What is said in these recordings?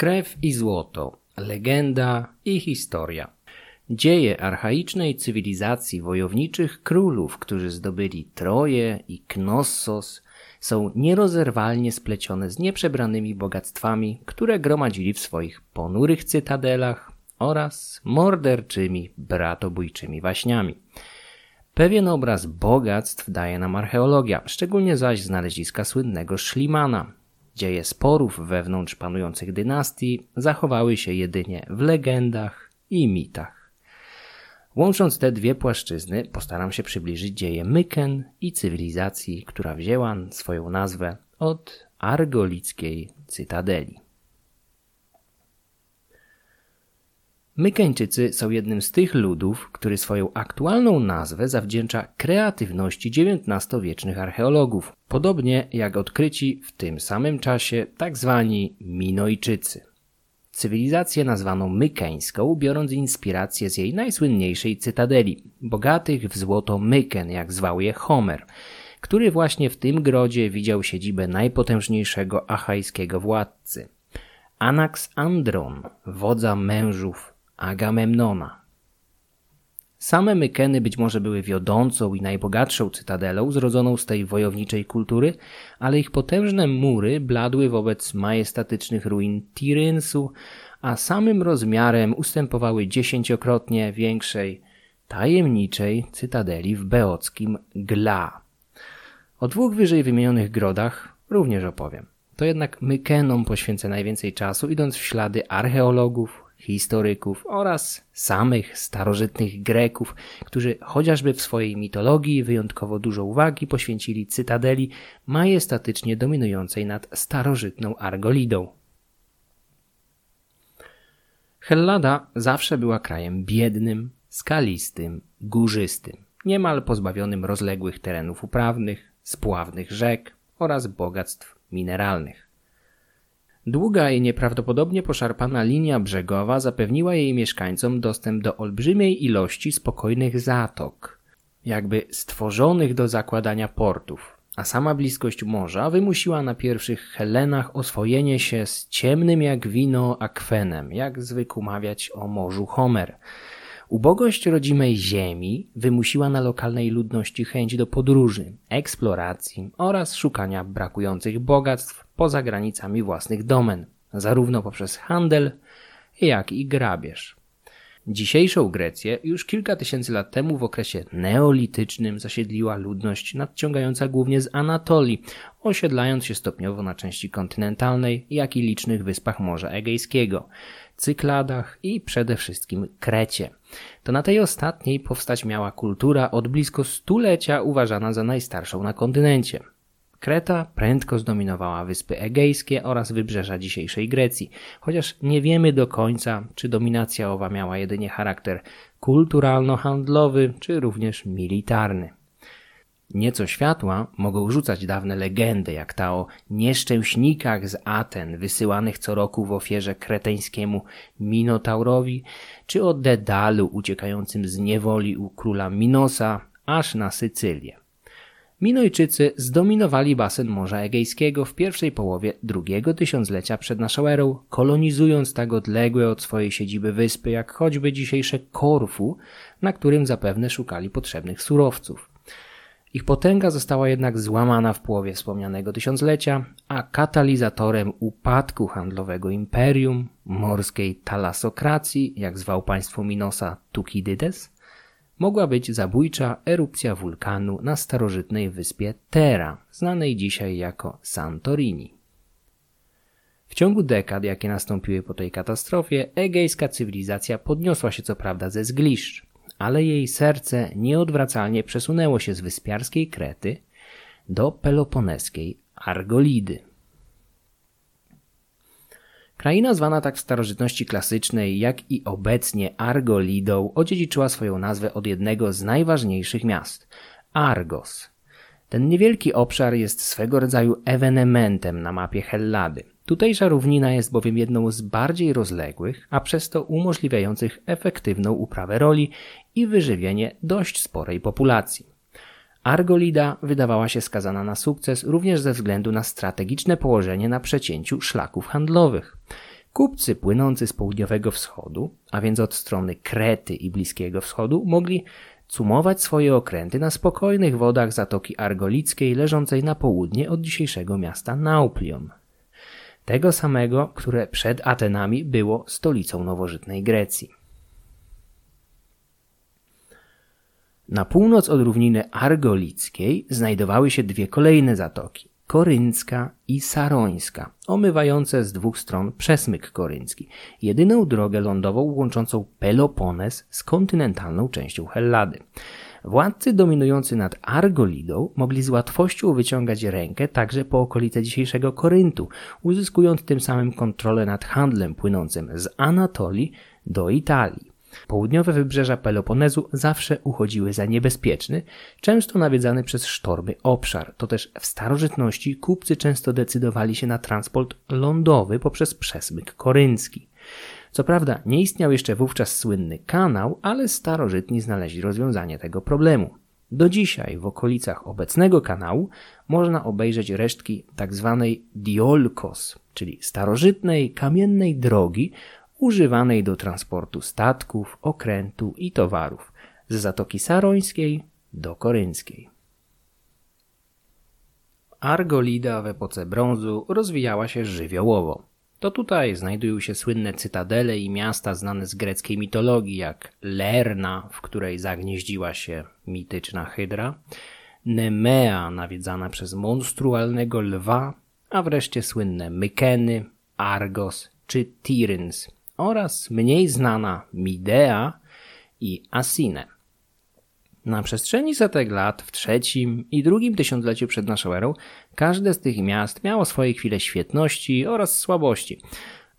Krew i złoto, legenda i historia. Dzieje archaicznej cywilizacji wojowniczych królów, którzy zdobyli Troję i Knossos, są nierozerwalnie splecione z nieprzebranymi bogactwami, które gromadzili w swoich ponurych cytadelach oraz morderczymi, bratobójczymi waśniami. Pewien obraz bogactw daje nam archeologia, szczególnie zaś znaleziska słynnego Szlimana. Dzieje sporów wewnątrz panujących dynastii zachowały się jedynie w legendach i mitach. Łącząc te dwie płaszczyzny, postaram się przybliżyć dzieje Myken i cywilizacji, która wzięła swoją nazwę od argolickiej cytadeli. Mykeńczycy są jednym z tych ludów, który swoją aktualną nazwę zawdzięcza kreatywności XIX-wiecznych archeologów, podobnie jak odkryci w tym samym czasie tzw. Tak Minojczycy. Cywilizację nazwano mykeńską, biorąc inspirację z jej najsłynniejszej cytadeli, bogatych w złoto Myken, jak zwał je Homer, który właśnie w tym grodzie widział siedzibę najpotężniejszego achajskiego władcy. Anax Andron, wodza mężów Agamemnona. Same Mykeny być może były wiodącą i najbogatszą cytadelą zrodzoną z tej wojowniczej kultury, ale ich potężne mury bladły wobec majestatycznych ruin Tirynsu, a samym rozmiarem ustępowały dziesięciokrotnie większej, tajemniczej cytadeli w beockim Gla. O dwóch wyżej wymienionych grodach również opowiem. To jednak Mykenom poświęcę najwięcej czasu, idąc w ślady archeologów, historyków oraz samych starożytnych Greków, którzy chociażby w swojej mitologii wyjątkowo dużo uwagi poświęcili cytadeli majestatycznie dominującej nad starożytną Argolidą. Hellada zawsze była krajem biednym, skalistym, górzystym, niemal pozbawionym rozległych terenów uprawnych, spławnych rzek oraz bogactw mineralnych. Długa i nieprawdopodobnie poszarpana linia brzegowa zapewniła jej mieszkańcom dostęp do olbrzymiej ilości spokojnych zatok, jakby stworzonych do zakładania portów, a sama bliskość morza wymusiła na pierwszych Helenach oswojenie się z ciemnym jak wino akwenem, jak zwykł mawiać o morzu Homer. Ubogość rodzimej ziemi wymusiła na lokalnej ludności chęć do podróży, eksploracji oraz szukania brakujących bogactw poza granicami własnych domen, zarówno poprzez handel, jak i grabież. Dzisiejszą Grecję już kilka tysięcy lat temu w okresie neolitycznym zasiedliła ludność nadciągająca głównie z Anatolii, osiedlając się stopniowo na części kontynentalnej, jak i licznych wyspach Morza Egejskiego, Cykladach i przede wszystkim Krecie. To na tej ostatniej powstać miała kultura od blisko stulecia uważana za najstarszą na kontynencie. Kreta prędko zdominowała wyspy egejskie oraz wybrzeża dzisiejszej Grecji, chociaż nie wiemy do końca, czy dominacja owa miała jedynie charakter kulturalno-handlowy, czy również militarny. Nieco światła mogą rzucać dawne legendy, jak ta o nieszczęśnikach z Aten wysyłanych co roku w ofierze kreteńskiemu Minotaurowi, czy o Dedalu uciekającym z niewoli u króla Minosa aż na Sycylię. Minojczycy zdominowali basen Morza Egejskiego w pierwszej połowie drugiego tysiąclecia przed naszą erą, kolonizując tak odległe od swojej siedziby wyspy jak choćby dzisiejsze Korfu, na którym zapewne szukali potrzebnych surowców. Ich potęga została jednak złamana w połowie wspomnianego tysiąclecia, a katalizatorem upadku handlowego imperium, morskiej talasokracji, jak zwał państwo Minosa Tukidydes, mogła być zabójcza erupcja wulkanu na starożytnej wyspie Terra, znanej dzisiaj jako Santorini. W ciągu dekad, jakie nastąpiły po tej katastrofie, egejska cywilizacja podniosła się co prawda ze zgliszcz, ale jej serce nieodwracalnie przesunęło się z wyspiarskiej Krety do peloponeskiej Argolidy. Kraina zwana tak w starożytności klasycznej, jak i obecnie Argolidą, odziedziczyła swoją nazwę od jednego z najważniejszych miast Argos. Ten niewielki obszar jest swego rodzaju ewenementem na mapie Hellady. Tutejsza równina jest bowiem jedną z bardziej rozległych, a przez to umożliwiających efektywną uprawę roli i wyżywienie dość sporej populacji. Argolida wydawała się skazana na sukces również ze względu na strategiczne położenie na przecięciu szlaków handlowych. Kupcy płynący z południowego wschodu, a więc od strony Krety i Bliskiego Wschodu, mogli cumować swoje okręty na spokojnych wodach Zatoki Argolickiej leżącej na południe od dzisiejszego miasta Nauplion. Tego samego, które przed Atenami było stolicą nowożytnej Grecji. Na północ od równiny argolickiej znajdowały się dwie kolejne zatoki koryncka i sarońska, omywające z dwóch stron przesmyk koryncki, jedyną drogę lądową łączącą Pelopones z kontynentalną częścią Hellady. Władcy dominujący nad Argolidą mogli z łatwością wyciągać rękę także po okolice dzisiejszego Koryntu, uzyskując tym samym kontrolę nad handlem płynącym z Anatolii do Italii. Południowe wybrzeża Peloponezu zawsze uchodziły za niebezpieczny, często nawiedzany przez sztormy obszar. To też w starożytności kupcy często decydowali się na transport lądowy poprzez przesmyk koryncki. Co prawda nie istniał jeszcze wówczas słynny kanał, ale starożytni znaleźli rozwiązanie tego problemu. Do dzisiaj w okolicach obecnego kanału można obejrzeć resztki tzw. Tak diolkos, czyli starożytnej kamiennej drogi używanej do transportu statków, okrętu i towarów z Zatoki Sarońskiej do Korynckiej. Argolida w epoce brązu rozwijała się żywiołowo. To tutaj znajdują się słynne cytadele i miasta znane z greckiej mitologii, jak Lerna, w której zagnieździła się mityczna hydra, Nemea, nawiedzana przez monstrualnego lwa, a wreszcie słynne Mykeny, Argos czy Tiryns, oraz mniej znana Midea i Asine. Na przestrzeni setek lat, w trzecim i drugim tysiącleciu przed naszą erą, każde z tych miast miało swoje chwile świetności oraz słabości,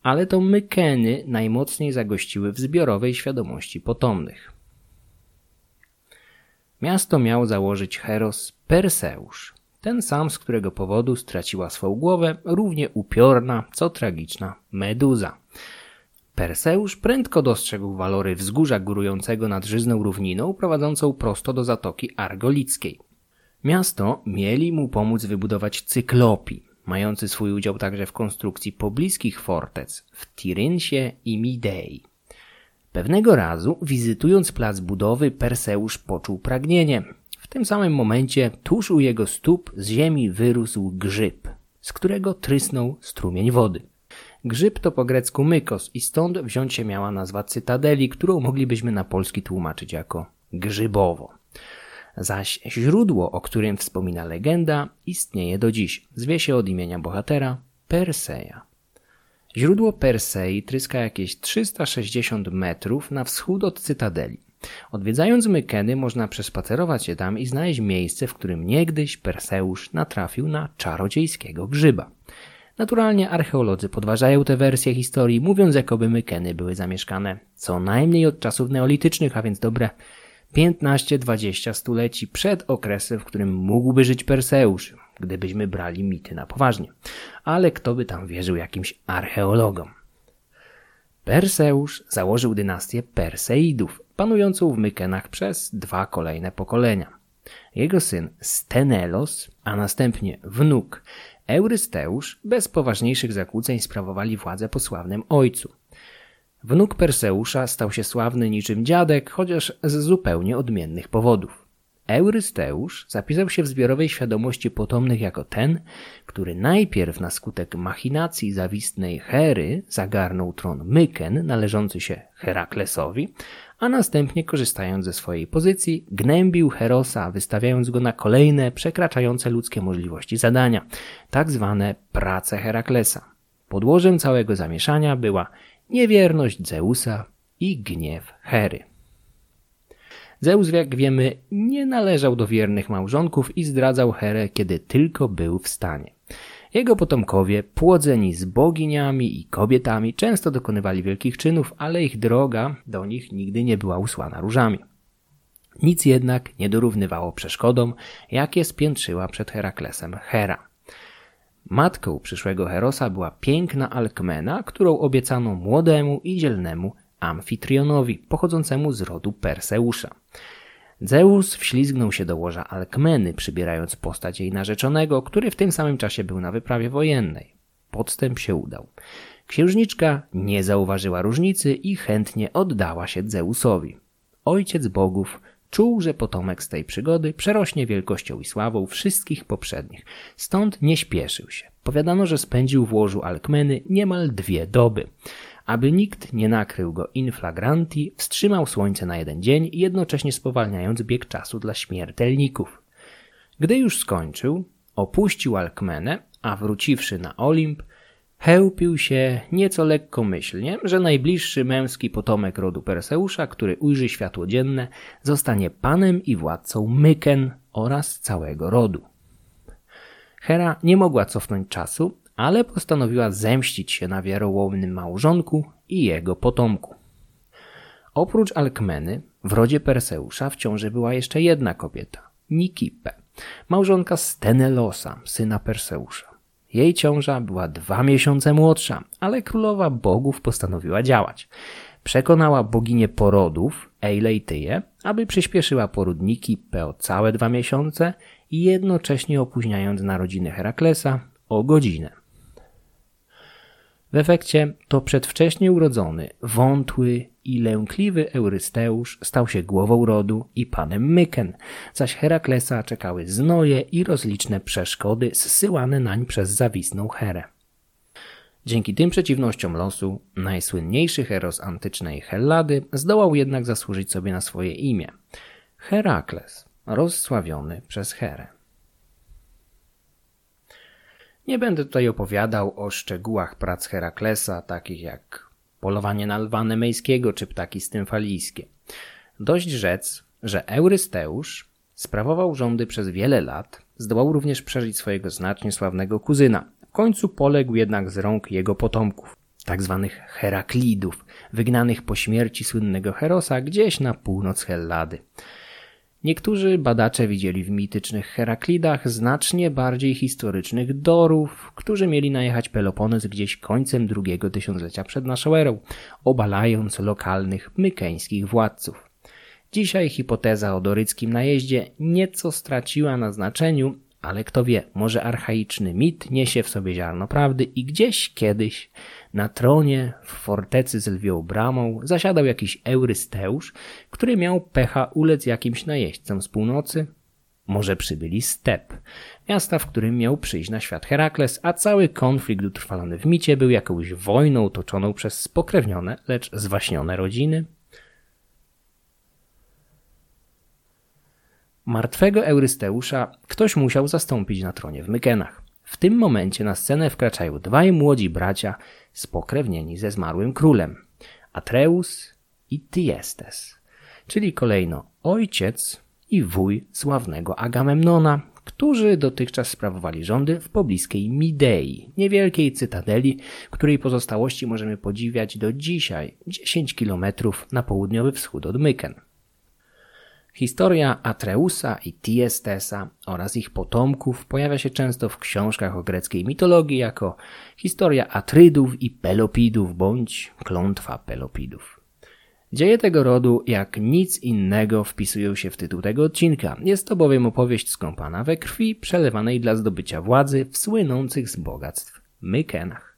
ale to Mykeny najmocniej zagościły w zbiorowej świadomości potomnych. Miasto miał założyć Heros Perseusz, ten sam, z którego powodu straciła swą głowę równie upiorna, co tragiczna Meduza. Perseusz prędko dostrzegł walory wzgórza górującego nad żyzną równiną prowadzącą prosto do Zatoki Argolickiej. Miasto mieli mu pomóc wybudować cyklopi, mający swój udział także w konstrukcji pobliskich fortec w Tirynsie i Midei. Pewnego razu, wizytując plac budowy, Perseusz poczuł pragnienie. W tym samym momencie, tuż u jego stóp z ziemi wyrósł grzyb, z którego trysnął strumień wody. Grzyb to po grecku mykos i stąd wziąć się miała nazwa cytadeli, którą moglibyśmy na polski tłumaczyć jako grzybowo. Zaś źródło, o którym wspomina legenda, istnieje do dziś. Zwie się od imienia bohatera Perseja. Źródło Persei tryska jakieś 360 metrów na wschód od cytadeli. Odwiedzając Mykeny można przespacerować się tam i znaleźć miejsce, w którym niegdyś Perseusz natrafił na czarodziejskiego grzyba. Naturalnie archeolodzy podważają tę wersję historii, mówiąc jakoby Mykeny były zamieszkane co najmniej od czasów neolitycznych, a więc dobre 15-20 stuleci przed okresem, w którym mógłby żyć Perseusz, gdybyśmy brali mity na poważnie. Ale kto by tam wierzył jakimś archeologom? Perseusz założył dynastię Perseidów, panującą w Mykenach przez dwa kolejne pokolenia. Jego syn Stenelos, a następnie wnuk Eurysteusz bez poważniejszych zakłóceń sprawowali władzę po sławnym ojcu. Wnuk Perseusza stał się sławny niczym dziadek, chociaż z zupełnie odmiennych powodów. Eurysteusz zapisał się w zbiorowej świadomości potomnych jako ten, który najpierw na skutek machinacji zawistnej Hery zagarnął tron Myken należący się Heraklesowi, a następnie korzystając ze swojej pozycji gnębił Herosa, wystawiając go na kolejne, przekraczające ludzkie możliwości zadania, tak zwane prace Heraklesa. Podłożem całego zamieszania była niewierność Zeusa i gniew Hery. Zeus, jak wiemy, nie należał do wiernych małżonków i zdradzał Herę, kiedy tylko był w stanie. Jego potomkowie, płodzeni z boginiami i kobietami, często dokonywali wielkich czynów, ale ich droga do nich nigdy nie była usłana różami. Nic jednak nie dorównywało przeszkodom, jakie spiętrzyła przed Heraklesem Hera. Matką przyszłego Herosa była piękna Alkmena, którą obiecano młodemu i dzielnemu Amfitrionowi, pochodzącemu z rodu Perseusza. Zeus wślizgnął się do łoża Alkmeny, przybierając postać jej narzeczonego, który w tym samym czasie był na wyprawie wojennej. Podstęp się udał. Księżniczka nie zauważyła różnicy i chętnie oddała się Zeusowi. Ojciec bogów czuł, że potomek z tej przygody przerośnie wielkością i sławą wszystkich poprzednich, stąd nie śpieszył się. Powiadano, że spędził w łożu Alkmeny niemal dwie doby. Aby nikt nie nakrył go inflagranti, wstrzymał słońce na jeden dzień, jednocześnie spowalniając bieg czasu dla śmiertelników. Gdy już skończył, opuścił Alkmenę, a wróciwszy na Olimp, chełpił się nieco lekkomyślnie, że najbliższy męski potomek rodu Perseusza, który ujrzy światło dzienne, zostanie panem i władcą Myken oraz całego rodu. Hera nie mogła cofnąć czasu, ale postanowiła zemścić się na wiarołomnym małżonku i jego potomku. Oprócz Alkmeny, w rodzie Perseusza w ciąży była jeszcze jedna kobieta, Nikipe, małżonka Stenelosa, syna Perseusza. Jej ciąża była dwa miesiące młodsza, ale królowa bogów postanowiła działać. Przekonała boginię porodów, Eileityję, aby przyspieszyła poródniki o całe dwa miesiące i jednocześnie opóźniając narodziny Heraklesa o godzinę. W efekcie to przedwcześnie urodzony, wątły i lękliwy Eurysteusz stał się głową rodu i panem Myken, zaś Heraklesa czekały znoje i rozliczne przeszkody zsyłane nań przez zawisną Herę. Dzięki tym przeciwnościom losu, najsłynniejszy heros antycznej Hellady zdołał jednak zasłużyć sobie na swoje imię. Herakles, rozsławiony przez Herę. Nie będę tutaj opowiadał o szczegółach prac Heraklesa, takich jak polowanie na lwa nemejskiego czy ptaki stymfalijskie. Dość rzec, że Eurysteusz sprawował rządy przez wiele lat, zdołał również przeżyć swojego znacznie sławnego kuzyna. W końcu poległ jednak z rąk jego potomków, tak zwanych Heraklidów, wygnanych po śmierci słynnego Herosa gdzieś na północ Hellady. Niektórzy badacze widzieli w mitycznych Heraklidach znacznie bardziej historycznych Dorów, którzy mieli najechać Peloponez gdzieś końcem drugiego tysiąclecia przed naszą erą, obalając lokalnych mykeńskich władców. Dzisiaj hipoteza o doryckim najeździe nieco straciła na znaczeniu, ale kto wie, może archaiczny mit niesie w sobie ziarno prawdy i gdzieś kiedyś na tronie w fortecy z lwią bramą zasiadał jakiś Eurysteusz, który miał pecha ulec jakimś najeźdźcom z północy. Może przybyli Step, miasta, w którym miał przyjść na świat Herakles, a cały konflikt utrwalony w micie był jakąś wojną toczoną przez spokrewnione, lecz zwaśnione rodziny. Martwego Eurysteusza ktoś musiał zastąpić na tronie w Mykenach. W tym momencie na scenę wkraczają dwaj młodzi bracia spokrewnieni ze zmarłym królem, Atreus i Tiestes, czyli kolejno ojciec i wuj sławnego Agamemnona, którzy dotychczas sprawowali rządy w pobliskiej Midei, niewielkiej cytadeli, której pozostałości możemy podziwiać do dzisiaj, 10 kilometrów na południowy wschód od Myken. Historia Atreusa i Tiestesa oraz ich potomków pojawia się często w książkach o greckiej mitologii jako historia Atrydów i Pelopidów bądź klątwa Pelopidów. Dzieje tego rodu jak nic innego wpisują się w tytuł tego odcinka. Jest to bowiem opowieść skąpana we krwi przelewanej dla zdobycia władzy w słynących z bogactw Mykenach.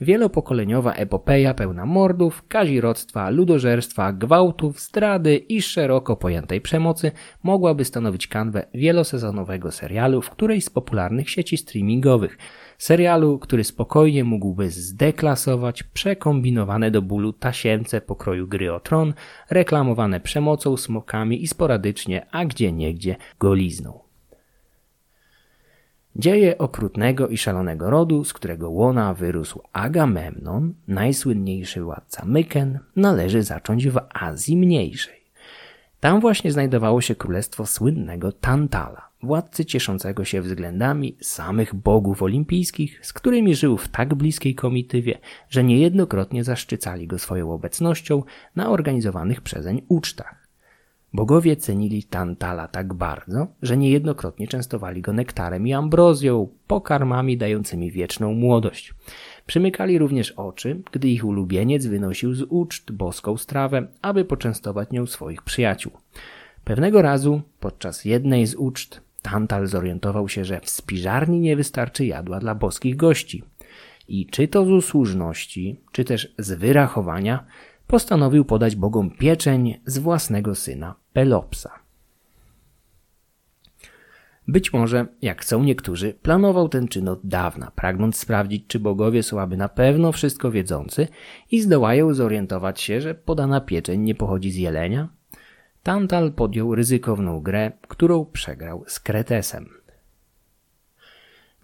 Wielopokoleniowa epopeja pełna mordów, kazirodztwa, ludożerstwa, gwałtów, zdrady i szeroko pojętej przemocy mogłaby stanowić kanwę wielosezonowego serialu w którejś z popularnych sieci streamingowych. Serialu, który spokojnie mógłby zdeklasować przekombinowane do bólu tasiemce pokroju gry o tron, reklamowane przemocą, smokami i sporadycznie, a gdzie niegdzie golizną. Dzieje okrutnego i szalonego rodu, z którego łona wyrósł Agamemnon, najsłynniejszy władca Myken, należy zacząć w Azji Mniejszej. Tam właśnie znajdowało się królestwo słynnego Tantala, władcy cieszącego się względami samych bogów olimpijskich, z którymi żył w tak bliskiej komitywie, że niejednokrotnie zaszczycali go swoją obecnością na organizowanych przezeń ucztach. Bogowie cenili Tantala tak bardzo, że niejednokrotnie częstowali go nektarem i ambrozją, pokarmami dającymi wieczną młodość. Przymykali również oczy, gdy ich ulubieniec wynosił z uczt boską strawę, aby poczęstować nią swoich przyjaciół. Pewnego razu, podczas jednej z uczt, Tantal zorientował się, że w spiżarni nie wystarczy jadła dla boskich gości. i czy to z usłużności, czy też z wyrachowania, postanowił podać bogom pieczeń z własnego syna Pelopsa. Być może, jak chcą niektórzy, planował ten czyn od dawna, pragnąc sprawdzić, czy bogowie są aby na pewno wszystko wiedzący i zdołają zorientować się, że podana pieczeń nie pochodzi z jelenia. Tantal podjął ryzykowną grę, którą przegrał z Kretesem.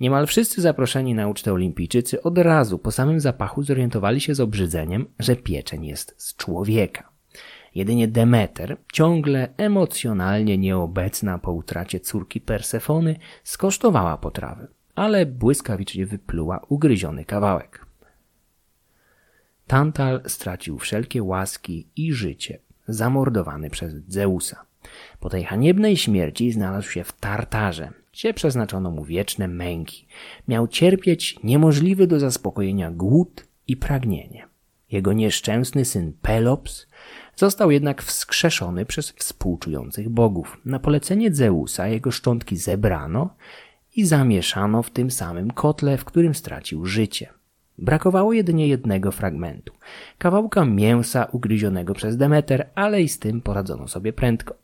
Niemal wszyscy zaproszeni na ucztę olimpijczycy od razu po samym zapachu zorientowali się z obrzydzeniem, że pieczeń jest z człowieka. Jedynie Demeter, ciągle emocjonalnie nieobecna po utracie córki Persefony, skosztowała potrawy, ale błyskawicznie wypluła ugryziony kawałek. Tantal stracił wszelkie łaski i życie, zamordowany przez Zeusa. Po tej haniebnej śmierci znalazł się w Tartarze, gdzie przeznaczono mu wieczne męki. Miał cierpieć niemożliwy do zaspokojenia głód i pragnienie. Jego nieszczęsny syn Pelops został jednak wskrzeszony przez współczujących bogów. Na polecenie Zeusa jego szczątki zebrano i zamieszano w tym samym kotle, w którym stracił życie. Brakowało jedynie jednego fragmentu. Kawałka mięsa ugryzionego przez Demeter, ale i z tym poradzono sobie prędko.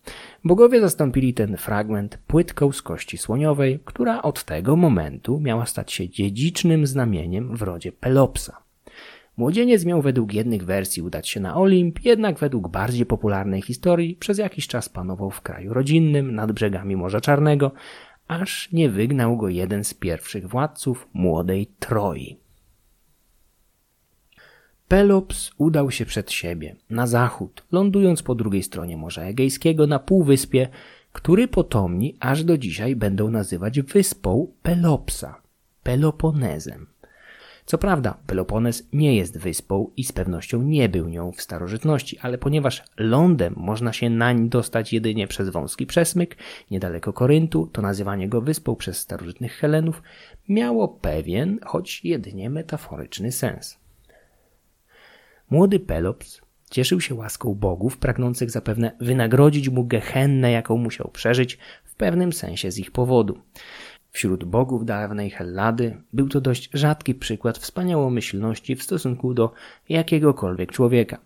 Bogowie zastąpili ten fragment płytką z kości słoniowej, która od tego momentu miała stać się dziedzicznym znamieniem w rodzie Pelopsa. Młodzieniec miał według jednych wersji udać się na Olimp, jednak według bardziej popularnej historii przez jakiś czas panował w kraju rodzinnym nad brzegami Morza Czarnego, aż nie wygnał go jeden z pierwszych władców młodej Troi. Pelops udał się przed siebie, na zachód, lądując po drugiej stronie Morza Egejskiego na półwyspie, który potomni aż do dzisiaj będą nazywać wyspą Pelopsa, Peloponezem. Co prawda, Pelopones nie jest wyspą i z pewnością nie był nią w starożytności, ale ponieważ lądem można się nań dostać jedynie przez wąski przesmyk, niedaleko Koryntu, to nazywanie go wyspą przez starożytnych Helenów miało pewien, choć jedynie metaforyczny sens. Młody Pelops cieszył się łaską bogów, pragnących zapewne wynagrodzić mu gehennę, jaką musiał przeżyć, w pewnym sensie z ich powodu. Wśród bogów dawnej Hellady był to dość rzadki przykład wspaniałomyślności w stosunku do jakiegokolwiek człowieka.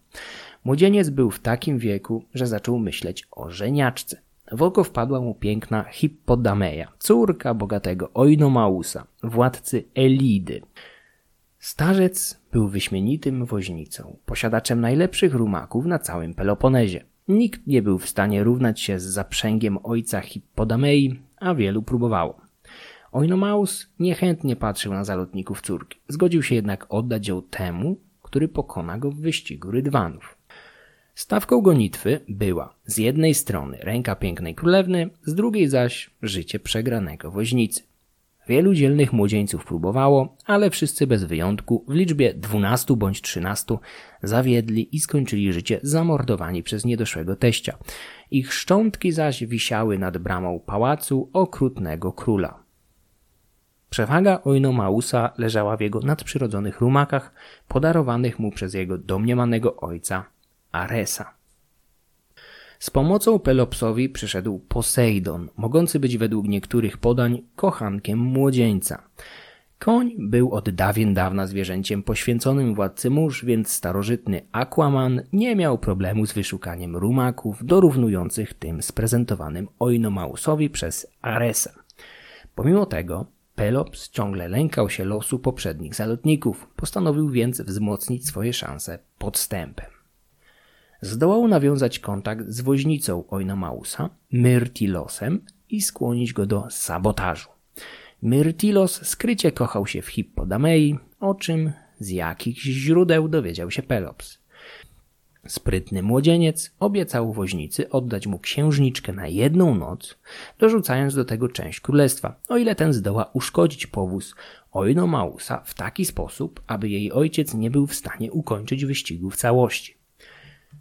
Młodzieniec był w takim wieku, że zaczął myśleć o żeniaczce. W oko wpadła mu piękna Hippodameja, córka bogatego Oinomausa, władcy Elidy. Starzec był wyśmienitym woźnicą, posiadaczem najlepszych rumaków na całym Peloponezie. Nikt nie był w stanie równać się z zaprzęgiem ojca Hippodamei, a wielu próbowało. Oinomaus niechętnie patrzył na zalotników córki. Zgodził się jednak oddać ją temu, który pokona go w wyścigu rydwanów. Stawką gonitwy była z jednej strony ręka pięknej królewny, z drugiej zaś życie przegranego woźnicy. Wielu dzielnych młodzieńców próbowało, ale wszyscy bez wyjątku, w liczbie dwunastu bądź trzynastu, zawiedli i skończyli życie zamordowani przez niedoszłego teścia. Ich szczątki zaś wisiały nad bramą pałacu okrutnego króla. Przewaga Oinomausa leżała w jego nadprzyrodzonych rumakach, podarowanych mu przez jego domniemanego ojca Aresa. Z pomocą Pelopsowi przyszedł Posejdon, mogący być według niektórych podań kochankiem młodzieńca. Koń był od dawien dawna zwierzęciem poświęconym władcy mórz, więc starożytny Aquaman nie miał problemu z wyszukaniem rumaków dorównujących tym sprezentowanym Oinomausowi przez Aresa. Pomimo tego Pelops ciągle lękał się losu poprzednich zalotników, postanowił więc wzmocnić swoje szanse podstępem. Zdołał nawiązać kontakt z woźnicą Oinomausa, Myrtilosem i skłonić go do sabotażu. Myrtilos skrycie kochał się w Hippodamei, o czym z jakichś źródeł dowiedział się Pelops. Sprytny młodzieniec obiecał woźnicy oddać mu księżniczkę na jedną noc, dorzucając do tego część królestwa, o ile ten zdoła uszkodzić powóz Oinomausa w taki sposób, aby jej ojciec nie był w stanie ukończyć wyścigu w całości.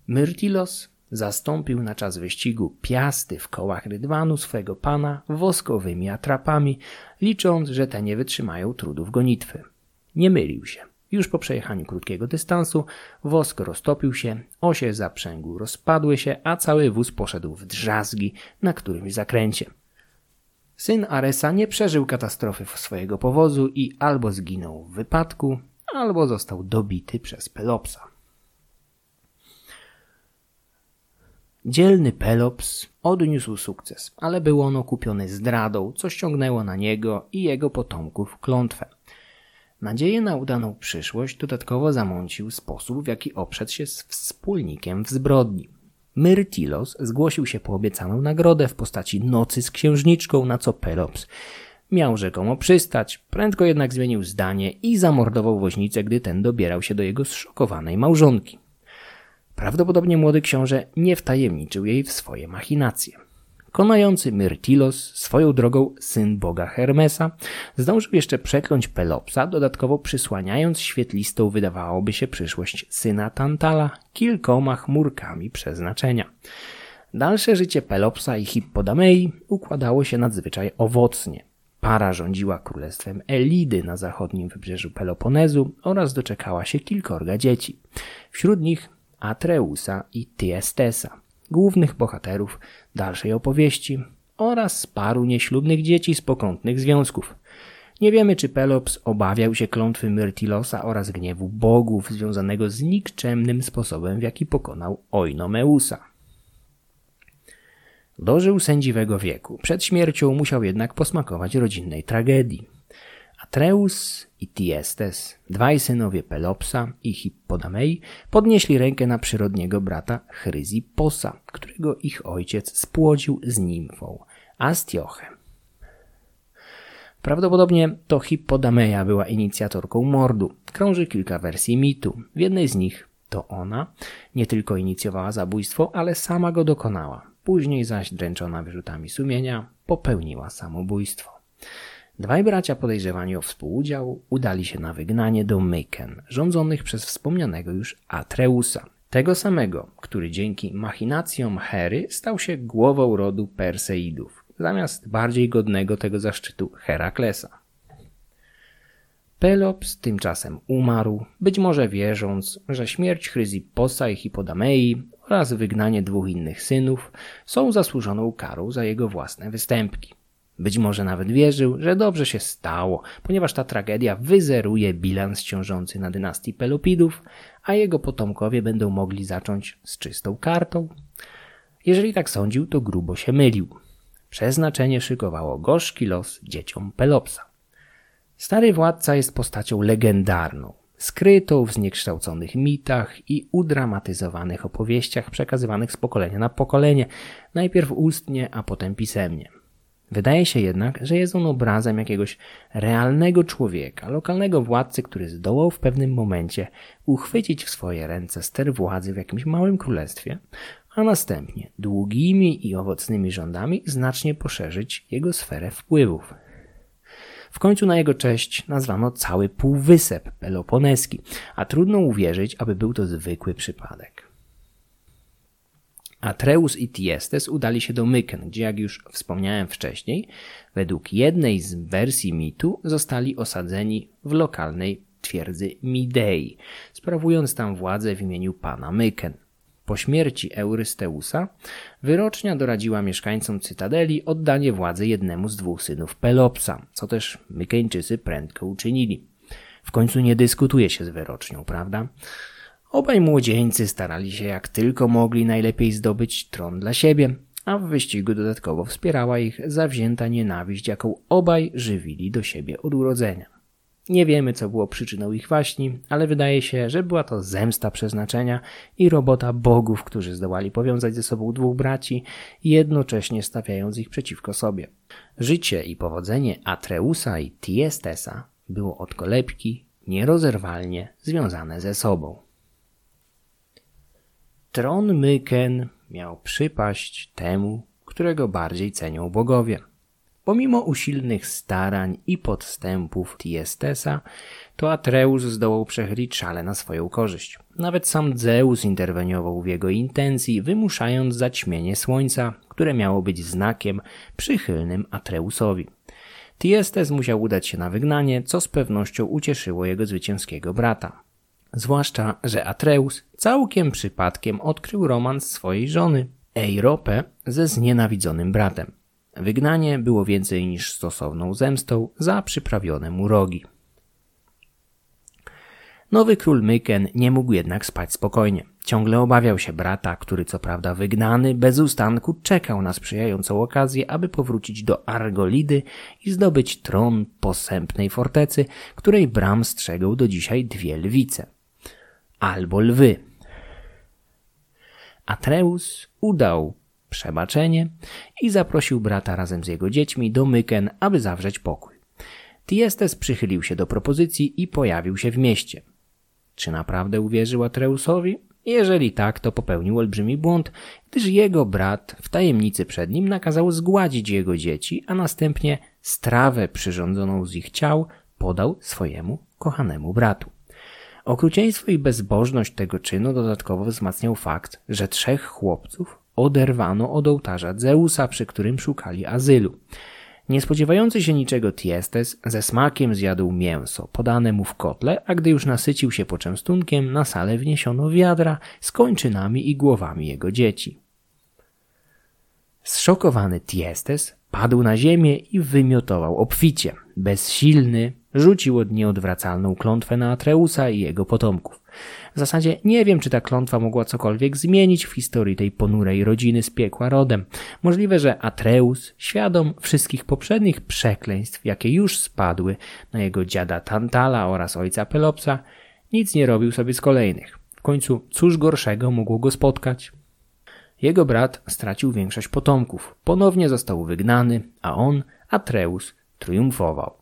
Myrtilos zastąpił na czas wyścigu piasty w kołach rydwanu swego pana woskowymi atrapami, licząc, że te nie wytrzymają trudów gonitwy. Nie mylił się. Już po przejechaniu krótkiego dystansu wosk roztopił się, osie zaprzęgu rozpadły się, a cały wóz poszedł w drzazgi na którymś zakręcie. Syn Aresa nie przeżył katastrofy swojego powozu i albo zginął w wypadku, albo został dobity przez Pelopsa. Dzielny Pelops odniósł sukces, ale był on okupiony zdradą, co ściągnęło na niego i jego potomków klątwę. Nadzieję na udaną przyszłość dodatkowo zamącił sposób, w jaki oprzedł się z wspólnikiem w zbrodni. Myrtilos zgłosił się po obiecaną nagrodę w postaci nocy z księżniczką, na co Pelops miał rzekomo przystać, prędko jednak zmienił zdanie i zamordował woźnicę, gdy ten dobierał się do jego zszokowanej małżonki. Prawdopodobnie młody książę nie wtajemniczył jej w swoje machinacje. Konający Myrtilos, swoją drogą syn boga Hermesa, zdążył jeszcze przekląć Pelopsa, dodatkowo przysłaniając świetlistą wydawałoby się przyszłość syna Tantala kilkoma chmurkami przeznaczenia. Dalsze życie Pelopsa i Hippodamei układało się nadzwyczaj owocnie. Para rządziła królestwem Elidy na zachodnim wybrzeżu Peloponezu oraz doczekała się kilkorga dzieci. Wśród nich Atreusa i Tiestesa, głównych bohaterów dalszej opowieści oraz paru nieślubnych dzieci z pokątnych związków. Nie wiemy, czy Pelops obawiał się klątwy Myrtilosa oraz gniewu bogów związanego z nikczemnym sposobem, w jaki pokonał Oinomeusa. Dożył sędziwego wieku. Przed śmiercią musiał jednak posmakować rodzinnej tragedii. Atreus i Tiestes, dwaj synowie Pelopsa i Hippodamei, podnieśli rękę na przyrodniego brata Chryziposa, którego ich ojciec spłodził z nimfą Astiochem. Prawdopodobnie to Hippodameja była inicjatorką mordu. Krąży kilka wersji mitu. W jednej z nich to ona nie tylko inicjowała zabójstwo, ale sama go dokonała. Później zaś dręczona wyrzutami sumienia popełniła samobójstwo. Dwaj bracia podejrzewani o współudział udali się na wygnanie do Myken, rządzonych przez wspomnianego już Atreusa, tego samego, który dzięki machinacjom Hery stał się głową rodu Perseidów, zamiast bardziej godnego tego zaszczytu Heraklesa. Pelops tymczasem umarł, być może wierząc, że śmierć Chryziposa i Hippodamei oraz wygnanie dwóch innych synów są zasłużoną karą za jego własne występki. Być może nawet wierzył, że dobrze się stało, ponieważ ta tragedia wyzeruje bilans ciążący na dynastii Pelopidów, a jego potomkowie będą mogli zacząć z czystą kartą. Jeżeli tak sądził, to grubo się mylił. Przeznaczenie szykowało gorzki los dzieciom Pelopsa. Stary władca jest postacią legendarną, skrytą w zniekształconych mitach i udramatyzowanych opowieściach przekazywanych z pokolenia na pokolenie, najpierw ustnie, a potem pisemnie. Wydaje się jednak, że jest on obrazem jakiegoś realnego człowieka, lokalnego władcy, który zdołał w pewnym momencie uchwycić w swoje ręce ster władzy w jakimś małym królestwie, a następnie długimi i owocnymi rządami znacznie poszerzyć jego sferę wpływów. W końcu na jego cześć nazwano cały półwysep peloponeski, a trudno uwierzyć, aby był to zwykły przypadek. Atreus i Tiestes udali się do Myken, gdzie, jak już wspomniałem wcześniej, według jednej z wersji mitu zostali osadzeni w lokalnej twierdzy Midei, sprawując tam władzę w imieniu pana Myken. Po śmierci Eurysteusa wyrocznia doradziła mieszkańcom cytadeli oddanie władzy jednemu z dwóch synów Pelopsa, co też Mykeńczycy prędko uczynili. W końcu nie dyskutuje się z wyrocznią, prawda? Obaj młodzieńcy starali się jak tylko mogli najlepiej zdobyć tron dla siebie, a w wyścigu dodatkowo wspierała ich zawzięta nienawiść, jaką obaj żywili do siebie od urodzenia. Nie wiemy, co było przyczyną ich waśni, ale wydaje się, że była to zemsta przeznaczenia i robota bogów, którzy zdołali powiązać ze sobą dwóch braci, jednocześnie stawiając ich przeciwko sobie. Życie i powodzenie Atreusa i Tiestesa było od kolebki nierozerwalnie związane ze sobą. Tron Myken miał przypaść temu, którego bardziej cenią bogowie. Pomimo usilnych starań i podstępów Tiestesa, to Atreus zdołał przechylić szale na swoją korzyść. Nawet sam Zeus interweniował w jego intencji, wymuszając zaćmienie słońca, które miało być znakiem przychylnym Atreusowi. Tiestes musiał udać się na wygnanie, co z pewnością ucieszyło jego zwycięskiego brata. Zwłaszcza, że Atreus całkiem przypadkiem odkrył romans swojej żony, Eiropę, ze znienawidzonym bratem. Wygnanie było więcej niż stosowną zemstą za przyprawione mu rogi. Nowy król Myken nie mógł jednak spać spokojnie. Ciągle obawiał się brata, który co prawda wygnany, bez ustanku czekał na sprzyjającą okazję, aby powrócić do Argolidy i zdobyć tron posępnej fortecy, której bram strzegą do dzisiaj dwie lwice. Albo lwy. Atreus udał przebaczenie i zaprosił brata razem z jego dziećmi do Myken, aby zawrzeć pokój. Tiestes przychylił się do propozycji i pojawił się w mieście. Czy naprawdę uwierzył Atreusowi? Jeżeli tak, to popełnił olbrzymi błąd, gdyż jego brat w tajemnicy przed nim nakazał zgładzić jego dzieci, a następnie strawę przyrządzoną z ich ciał podał swojemu kochanemu bratu. Okrucieństwo i bezbożność tego czynu dodatkowo wzmacniał fakt, że trzech chłopców oderwano od ołtarza Zeusa, przy którym szukali azylu. Nie spodziewający się niczego Tiestes ze smakiem zjadł mięso podane mu w kotle, a gdy już nasycił się poczęstunkiem, na salę wniesiono wiadra z kończynami i głowami jego dzieci. Zszokowany Tiestes padł na ziemię i wymiotował obficie. Bezsilny rzucił od nieodwracalną klątwę na Atreusa i jego potomków. W zasadzie nie wiem, czy ta klątwa mogła cokolwiek zmienić w historii tej ponurej rodziny z piekła rodem. Możliwe, że Atreus, świadom wszystkich poprzednich przekleństw, jakie już spadły na jego dziada Tantala oraz ojca Pelopsa, nic nie robił sobie z kolejnych. W końcu cóż gorszego mogło go spotkać? Jego brat stracił większość potomków, ponownie został wygnany, a on, Atreus, triumfował.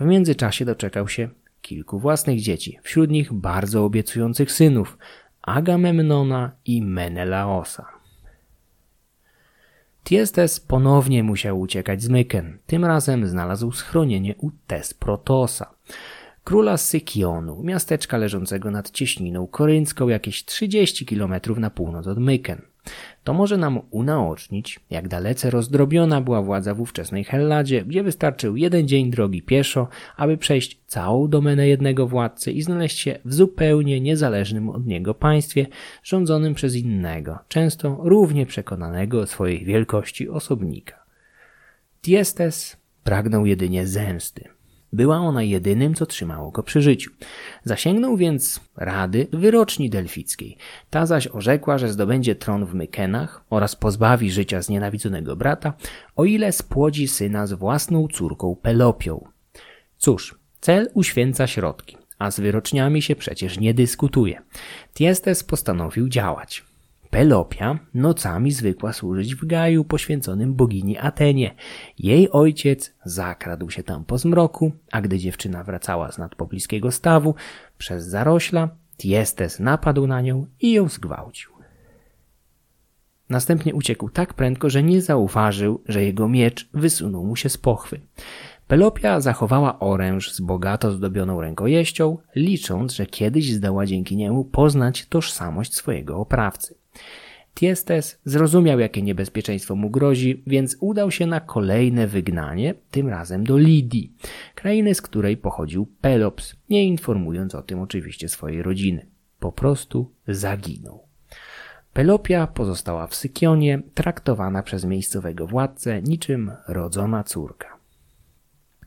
W międzyczasie doczekał się kilku własnych dzieci, wśród nich bardzo obiecujących synów Agamemnona i Menelaosa. Tiestes ponownie musiał uciekać z Myken. Tym razem znalazł schronienie u Tesprotosa, króla Sykionu, miasteczka leżącego nad cieśniną koryncką jakieś 30 km na północ od Myken. To może nam unaocznić, jak dalece rozdrobiona była władza w ówczesnej Helladzie, gdzie wystarczył jeden dzień drogi pieszo, aby przejść całą domenę jednego władcy i znaleźć się w zupełnie niezależnym od niego państwie, rządzonym przez innego, często równie przekonanego o swojej wielkości osobnika. Tiestes pragnął jedynie zemsty. Była ona jedynym, co trzymało go przy życiu. Zasięgnął więc rady wyroczni delfickiej. Ta zaś orzekła, że zdobędzie tron w Mykenach oraz pozbawi życia znienawidzonego brata, o ile spłodzi syna z własną córką Pelopią. Cóż, cel uświęca środki, a z wyroczniami się przecież nie dyskutuje. Tiestes postanowił działać. Pelopia nocami zwykła służyć w gaju poświęconym bogini Atenie. Jej ojciec zakradł się tam po zmroku, a gdy dziewczyna wracała z nadpobliskiego stawu, przez zarośla, Tiestes napadł na nią i ją zgwałcił. Następnie uciekł tak prędko, że nie zauważył, że jego miecz wysunął mu się z pochwy. Pelopia zachowała oręż z bogato zdobioną rękojeścią, licząc, że kiedyś zdoła dzięki niemu poznać tożsamość swojego oprawcy. Tiestes zrozumiał, jakie niebezpieczeństwo mu grozi, więc udał się na kolejne wygnanie, tym razem do Lidii, krainy, z której pochodził Pelops, nie informując o tym oczywiście swojej rodziny. Po prostu zaginął. Pelopia pozostała w Sykionie, traktowana przez miejscowego władcę niczym rodzona córka.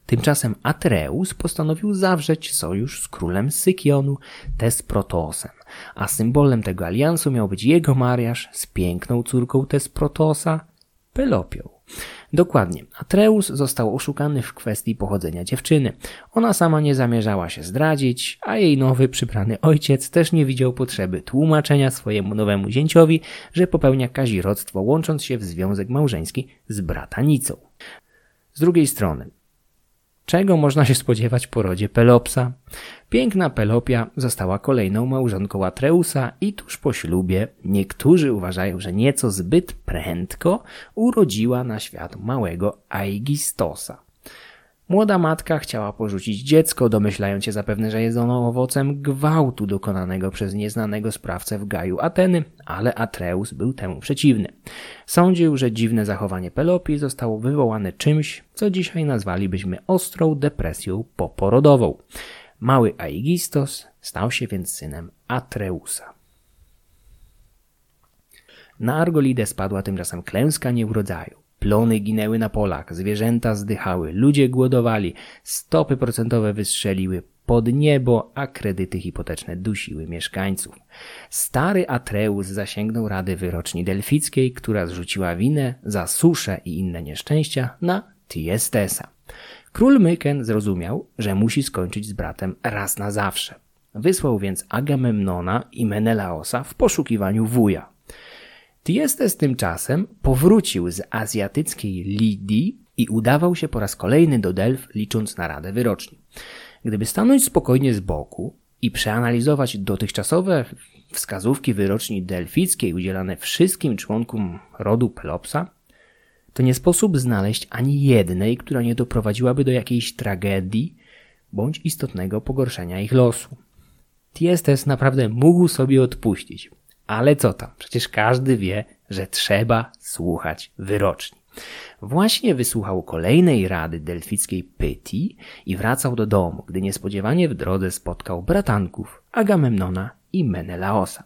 Tymczasem Atreus postanowił zawrzeć sojusz z królem Sykionu Tesprotosem, a symbolem tego aliansu miał być jego mariaż z piękną córką Tesprotosa, Pelopią. Dokładnie, Atreus został oszukany w kwestii pochodzenia dziewczyny. Ona sama nie zamierzała się zdradzić, a jej nowy przybrany ojciec też nie widział potrzeby tłumaczenia swojemu nowemu zięciowi, że popełnia kazirodztwo łącząc się w związek małżeński z bratanicą. Z drugiej strony, Czego można się spodziewać po rodzie Pelopsa? Piękna Pelopia została kolejną małżonką Atreusa i tuż po ślubie niektórzy uważają, że nieco zbyt prędko urodziła na świat małego Aigistosa. Młoda matka chciała porzucić dziecko, domyślając się zapewne, że jest ono owocem gwałtu dokonanego przez nieznanego sprawcę w Gaju Ateny, ale Atreus był temu przeciwny. Sądził, że dziwne zachowanie Pelopii zostało wywołane czymś, co dzisiaj nazwalibyśmy ostrą depresją poporodową. Mały Aigistos stał się więc synem Atreusa. Na Argolidę spadła tymczasem klęska nieurodzaju. Plony ginęły na polach, zwierzęta zdychały, ludzie głodowali, stopy procentowe wystrzeliły, pod niebo, a kredyty hipoteczne dusiły mieszkańców. Stary Atreus zasięgnął rady wyroczni delfickiej, która zrzuciła winę za suszę i inne nieszczęścia na Tiestesa. Król Myken zrozumiał, że musi skończyć z bratem raz na zawsze. Wysłał więc Agamemnona i Menelaosa w poszukiwaniu wuja. Tiestes tymczasem powrócił z azjatyckiej Lidii i udawał się po raz kolejny do Delf, licząc na radę wyroczni. Gdyby stanąć spokojnie z boku i przeanalizować dotychczasowe wskazówki wyroczni delfickiej udzielane wszystkim członkom rodu Pelopsa, to nie sposób znaleźć ani jednej, która nie doprowadziłaby do jakiejś tragedii bądź istotnego pogorszenia ich losu. Tiestes naprawdę mógł sobie odpuścić. Ale co tam, przecież każdy wie, że trzeba słuchać wyroczni. Właśnie wysłuchał kolejnej rady delfickiej Pyti i wracał do domu, gdy niespodziewanie w drodze spotkał bratanków Agamemnona i Menelaosa.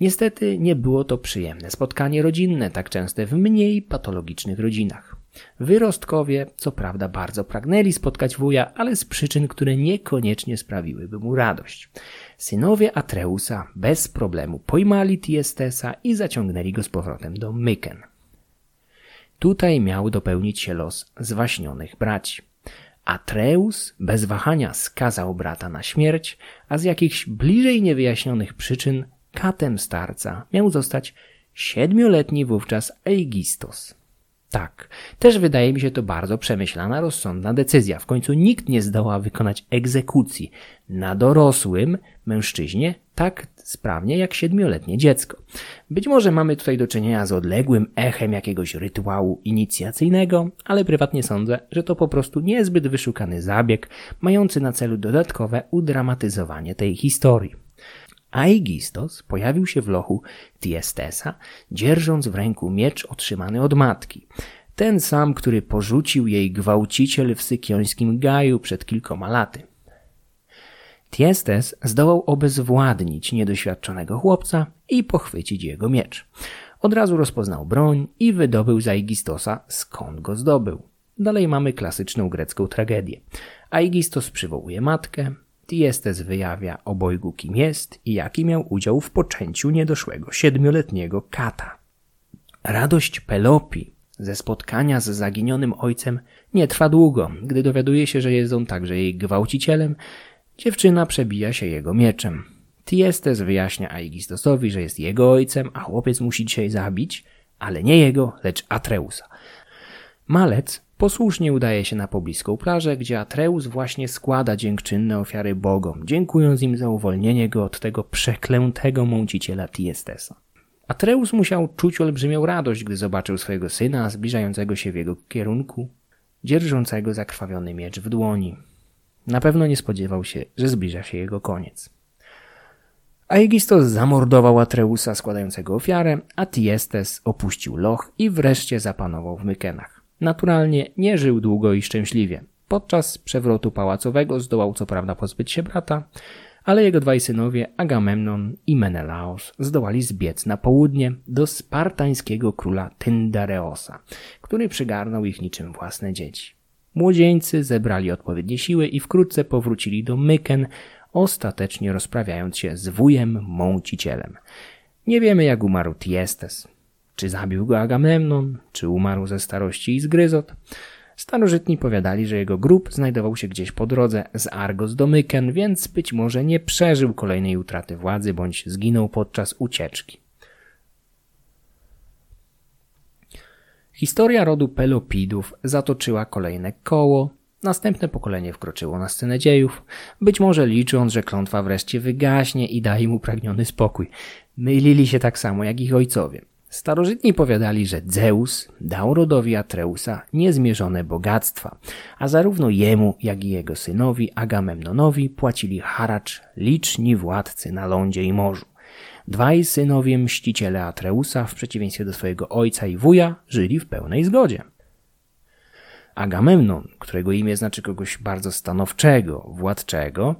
Niestety nie było to przyjemne spotkanie rodzinne, tak częste w mniej patologicznych rodzinach. Wyrostkowie, co prawda, bardzo pragnęli spotkać wuja, ale z przyczyn, które niekoniecznie sprawiłyby mu radość. Synowie Atreusa bez problemu pojmali Tiestesa i zaciągnęli go z powrotem do Myken. Tutaj miał dopełnić się los zwaśnionych braci. Atreus bez wahania skazał brata na śmierć, a z jakichś bliżej niewyjaśnionych przyczyn katem starca miał zostać siedmioletni wówczas Eigistos. Tak, też wydaje mi się to bardzo przemyślana, rozsądna decyzja. W końcu nikt nie zdoła wykonać egzekucji na dorosłym mężczyźnie tak sprawnie jak siedmioletnie dziecko. Być może mamy tutaj do czynienia z odległym echem jakiegoś rytuału inicjacyjnego, ale prywatnie sądzę, że to po prostu niezbyt wyszukany zabieg, mający na celu dodatkowe udramatyzowanie tej historii. Aigistos pojawił się w lochu Tiestesa, dzierżąc w ręku miecz otrzymany od matki. Ten sam, który porzucił jej gwałciciel w sykiońskim gaju przed kilkoma laty. Tiestes zdołał obezwładnić niedoświadczonego chłopca i pochwycić jego miecz. Od razu rozpoznał broń i wydobył z Aigistosa skąd go zdobył. Dalej mamy klasyczną grecką tragedię. Aigistos przywołuje matkę, Tiestes wyjawia obojgu kim jest i jaki miał udział w poczęciu niedoszłego siedmioletniego kata. Radość Pelopi ze spotkania z zaginionym ojcem nie trwa długo. Gdy dowiaduje się, że jest on także jej gwałcicielem, dziewczyna przebija się jego mieczem. Tiestes wyjaśnia Aigistosowi, że jest jego ojcem, a chłopiec musi dzisiaj zabić, ale nie jego, lecz Atreusa. Malec Posłusznie udaje się na pobliską plażę, gdzie Atreus właśnie składa dziękczynne ofiary bogom, dziękując im za uwolnienie go od tego przeklętego mąciciela Tiestesa. Atreus musiał czuć olbrzymią radość, gdy zobaczył swojego syna zbliżającego się w jego kierunku, dzierżącego zakrwawiony miecz w dłoni. Na pewno nie spodziewał się, że zbliża się jego koniec. Aegistos zamordował Atreusa składającego ofiarę, a Tiestes opuścił loch i wreszcie zapanował w Mykenach. Naturalnie nie żył długo i szczęśliwie. Podczas przewrotu pałacowego zdołał co prawda pozbyć się brata, ale jego dwaj synowie Agamemnon i Menelaos zdołali zbiec na południe do spartańskiego króla Tyndareosa, który przygarnął ich niczym własne dzieci. Młodzieńcy zebrali odpowiednie siły i wkrótce powrócili do Myken, ostatecznie rozprawiając się z wujem Mącicielem. Nie wiemy jak umarł Tiestes. Czy zabił go Agamemnon, czy umarł ze starości i zgryzot? Starożytni powiadali, że jego grób znajdował się gdzieś po drodze z Argos do Myken, więc być może nie przeżył kolejnej utraty władzy bądź zginął podczas ucieczki. Historia rodu Pelopidów zatoczyła kolejne koło. Następne pokolenie wkroczyło na scenę dziejów, być może licząc, że klątwa wreszcie wygaśnie i da im upragniony spokój. Mylili się tak samo jak ich ojcowie. Starożytni powiadali, że Zeus dał rodowi Atreusa niezmierzone bogactwa, a zarówno jemu, jak i jego synowi Agamemnonowi płacili haracz liczni władcy na lądzie i morzu. Dwaj synowie mściciele Atreusa, w przeciwieństwie do swojego ojca i wuja, żyli w pełnej zgodzie. Agamemnon, którego imię znaczy kogoś bardzo stanowczego, władczego,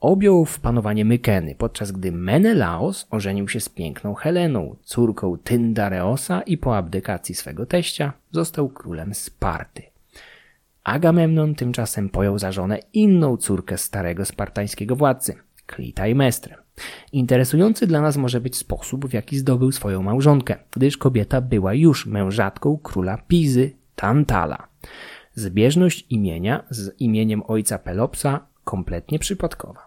objął w panowanie Mykeny, podczas gdy Menelaos ożenił się z piękną Heleną, córką Tyndareosa i po abdykacji swego teścia został królem Sparty. Agamemnon tymczasem pojął za żonę inną córkę starego spartańskiego władcy, Klitaimestrę. Interesujący dla nas może być sposób, w jaki zdobył swoją małżonkę, gdyż kobieta była już mężatką króla Pizy, Tantala. Zbieżność imienia z imieniem ojca Pelopsa kompletnie przypadkowa.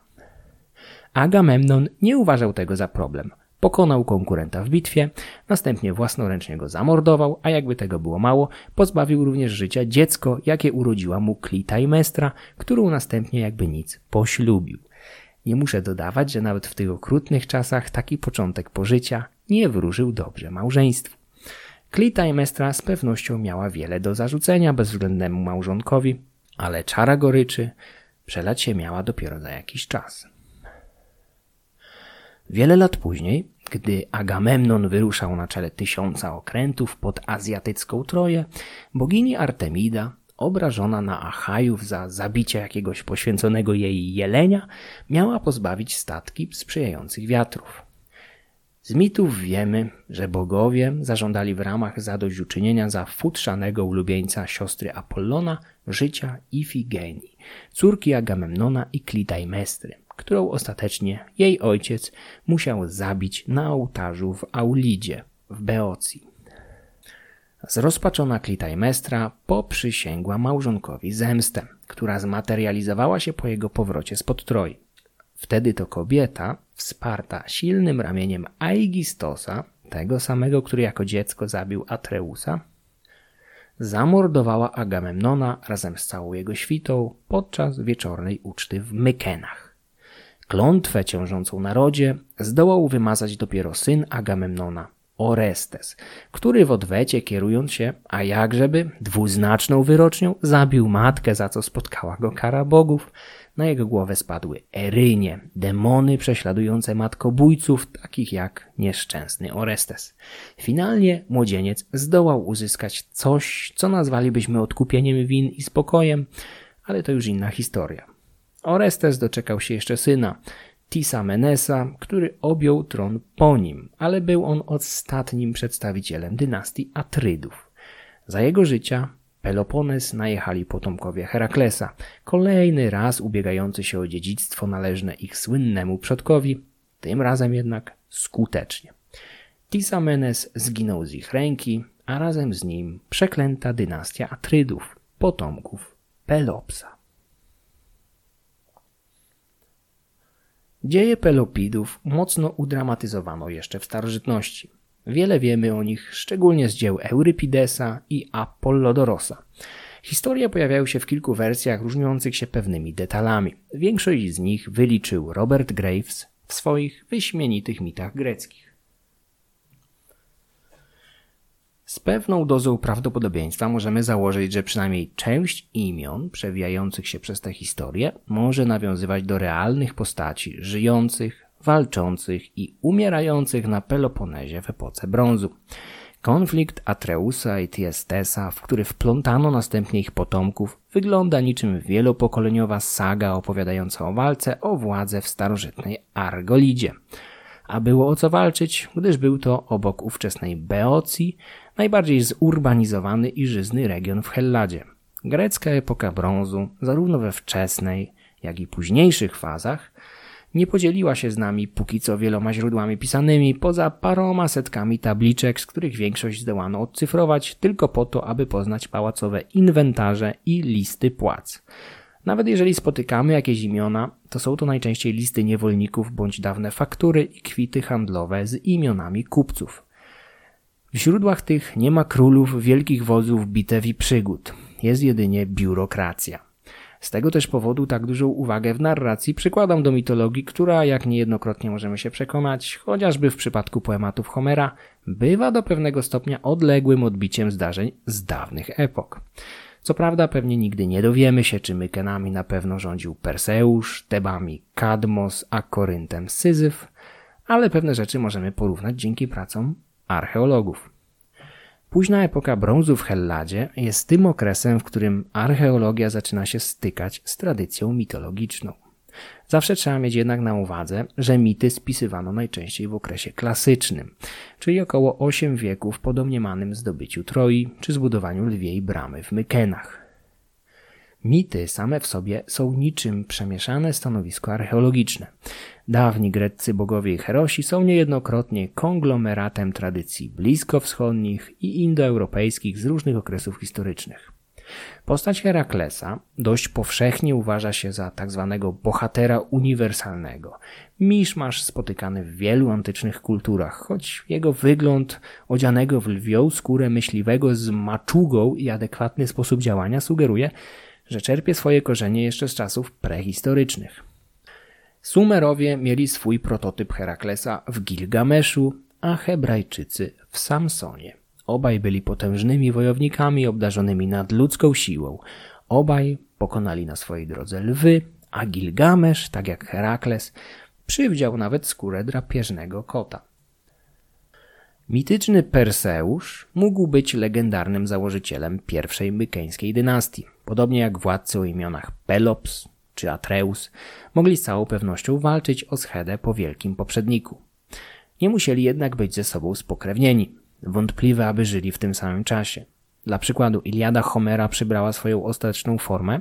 Agamemnon nie uważał tego za problem. Pokonał konkurenta w bitwie, następnie własnoręcznie go zamordował, a jakby tego było mało, pozbawił również życia dziecko, jakie urodziła mu Klitaimestra, którą następnie jakby nic poślubił. Nie muszę dodawać, że nawet w tych okrutnych czasach taki początek pożycia nie wróżył dobrze małżeństwu. Klitaimestra z pewnością miała wiele do zarzucenia bezwzględnemu małżonkowi, ale czara goryczy przelać się miała dopiero za jakiś czas. Wiele lat później, gdy Agamemnon wyruszał na czele tysiąca okrętów pod azjatycką Troję, bogini Artemida, obrażona na Achajów za zabicie jakiegoś poświęconego jej jelenia, miała pozbawić statki sprzyjających wiatrów. Z mitów wiemy, że bogowie zażądali w ramach zadośćuczynienia za futrzanego ulubieńca siostry Apollona życia Ifigenii, córki Agamemnona i Klitaimestry, którą ostatecznie jej ojciec musiał zabić na ołtarzu w Aulidzie w Beocji. Zrozpaczona Klitaimestra poprzysięgła małżonkowi zemstę, która zmaterializowała się po jego powrocie spod Troi. Wtedy to kobieta, wsparta silnym ramieniem Aigistosa, tego samego, który jako dziecko zabił Atreusa, zamordowała Agamemnona razem z całą jego świtą podczas wieczornej uczty w Mykenach. Klątwę ciążącą na rodzie zdołał wymazać dopiero syn Agamemnona, Orestes, który w odwecie kierując się, a jakżeby, dwuznaczną wyrocznią, zabił matkę, za co spotkała go kara bogów. Na jego głowę spadły Erynie, demony prześladujące matkobójców, takich jak nieszczęsny Orestes. Finalnie młodzieniec zdołał uzyskać coś, co nazwalibyśmy odkupieniem win i spokojem, ale to już inna historia. Orestes doczekał się jeszcze syna, Tisamenesa, który objął tron po nim, ale był on ostatnim przedstawicielem dynastii Atrydów. Za jego życia Pelopones najechali potomkowie Heraklesa, kolejny raz ubiegający się o dziedzictwo należne ich słynnemu przodkowi, tym razem jednak skutecznie. Tisamenes zginął z ich ręki, a razem z nim przeklęta dynastia Atrydów, potomków Pelopsa. Dzieje Pelopidów mocno udramatyzowano jeszcze w starożytności. Wiele wiemy o nich, szczególnie z dzieł Eurypidesa i Apollodorosa. Historie pojawiają się w kilku wersjach różniących się pewnymi detalami. Większość z nich wyliczył Robert Graves w swoich wyśmienitych mitach greckich. Z pewną dozą prawdopodobieństwa możemy założyć, że przynajmniej część imion przewijających się przez tę historię może nawiązywać do realnych postaci żyjących, walczących i umierających na Peloponezie w epoce brązu. Konflikt Atreusa i Tiestesa, w który wplątano następnie ich potomków, wygląda niczym wielopokoleniowa saga opowiadająca o walce o władzę w starożytnej Argolidzie. A było o co walczyć, gdyż był to obok ówczesnej Beocji najbardziej zurbanizowany i żyzny region w Helladzie. Grecka epoka brązu, zarówno we wczesnej, jak i późniejszych fazach, nie podzieliła się z nami póki co wieloma źródłami pisanymi, poza paroma setkami tabliczek, z których większość zdołano odcyfrować tylko po to, aby poznać pałacowe inwentarze i listy płac. Nawet jeżeli spotykamy jakieś imiona, to są to najczęściej listy niewolników bądź dawne faktury i kwity handlowe z imionami kupców. W źródłach tych nie ma królów, wielkich wodzów, bitew i przygód. Jest jedynie biurokracja. Z tego też powodu tak dużą uwagę w narracji przykładam do mitologii, która, jak niejednokrotnie możemy się przekonać, chociażby w przypadku poematów Homera, bywa do pewnego stopnia odległym odbiciem zdarzeń z dawnych epok. Co prawda pewnie nigdy nie dowiemy się, czy Mykenami na pewno rządził Perseusz, Tebami Kadmos, a Koryntem Syzyf, ale pewne rzeczy możemy porównać dzięki pracom archeologów. Późna epoka brązu w Helladzie jest tym okresem, w którym archeologia zaczyna się stykać z tradycją mitologiczną. Zawsze trzeba mieć jednak na uwadze, że mity spisywano najczęściej w okresie klasycznym, czyli około 8 wieków po domniemanym zdobyciu Troi czy zbudowaniu lwiej bramy w Mykenach. Mity same w sobie są niczym przemieszane stanowisko archeologiczne. Dawni greccy bogowie i herosi są niejednokrotnie konglomeratem tradycji bliskowschodnich i indoeuropejskich z różnych okresów historycznych. Postać Heraklesa dość powszechnie uważa się za tak zwanego bohatera uniwersalnego. Miszmasz spotykany w wielu antycznych kulturach, choć jego wygląd odzianego w lwią skórę myśliwego z maczugą i adekwatny sposób działania sugeruje, że czerpie swoje korzenie jeszcze z czasów prehistorycznych. Sumerowie mieli swój prototyp Heraklesa w Gilgameszu, a Hebrajczycy w Samsonie. Obaj byli potężnymi wojownikami obdarzonymi nadludzką siłą. Obaj pokonali na swojej drodze lwy, a Gilgamesz, tak jak Herakles, przywdział nawet skórę drapieżnego kota. Mityczny Perseusz mógł być legendarnym założycielem pierwszej mykeńskiej dynastii. Podobnie jak władcy o imionach Pelops czy Atreus, mogli z całą pewnością walczyć o schedę po wielkim poprzedniku. Nie musieli jednak być ze sobą spokrewnieni. Wątpliwe, aby żyli w tym samym czasie. Dla przykładu, Iliada Homera przybrała swoją ostateczną formę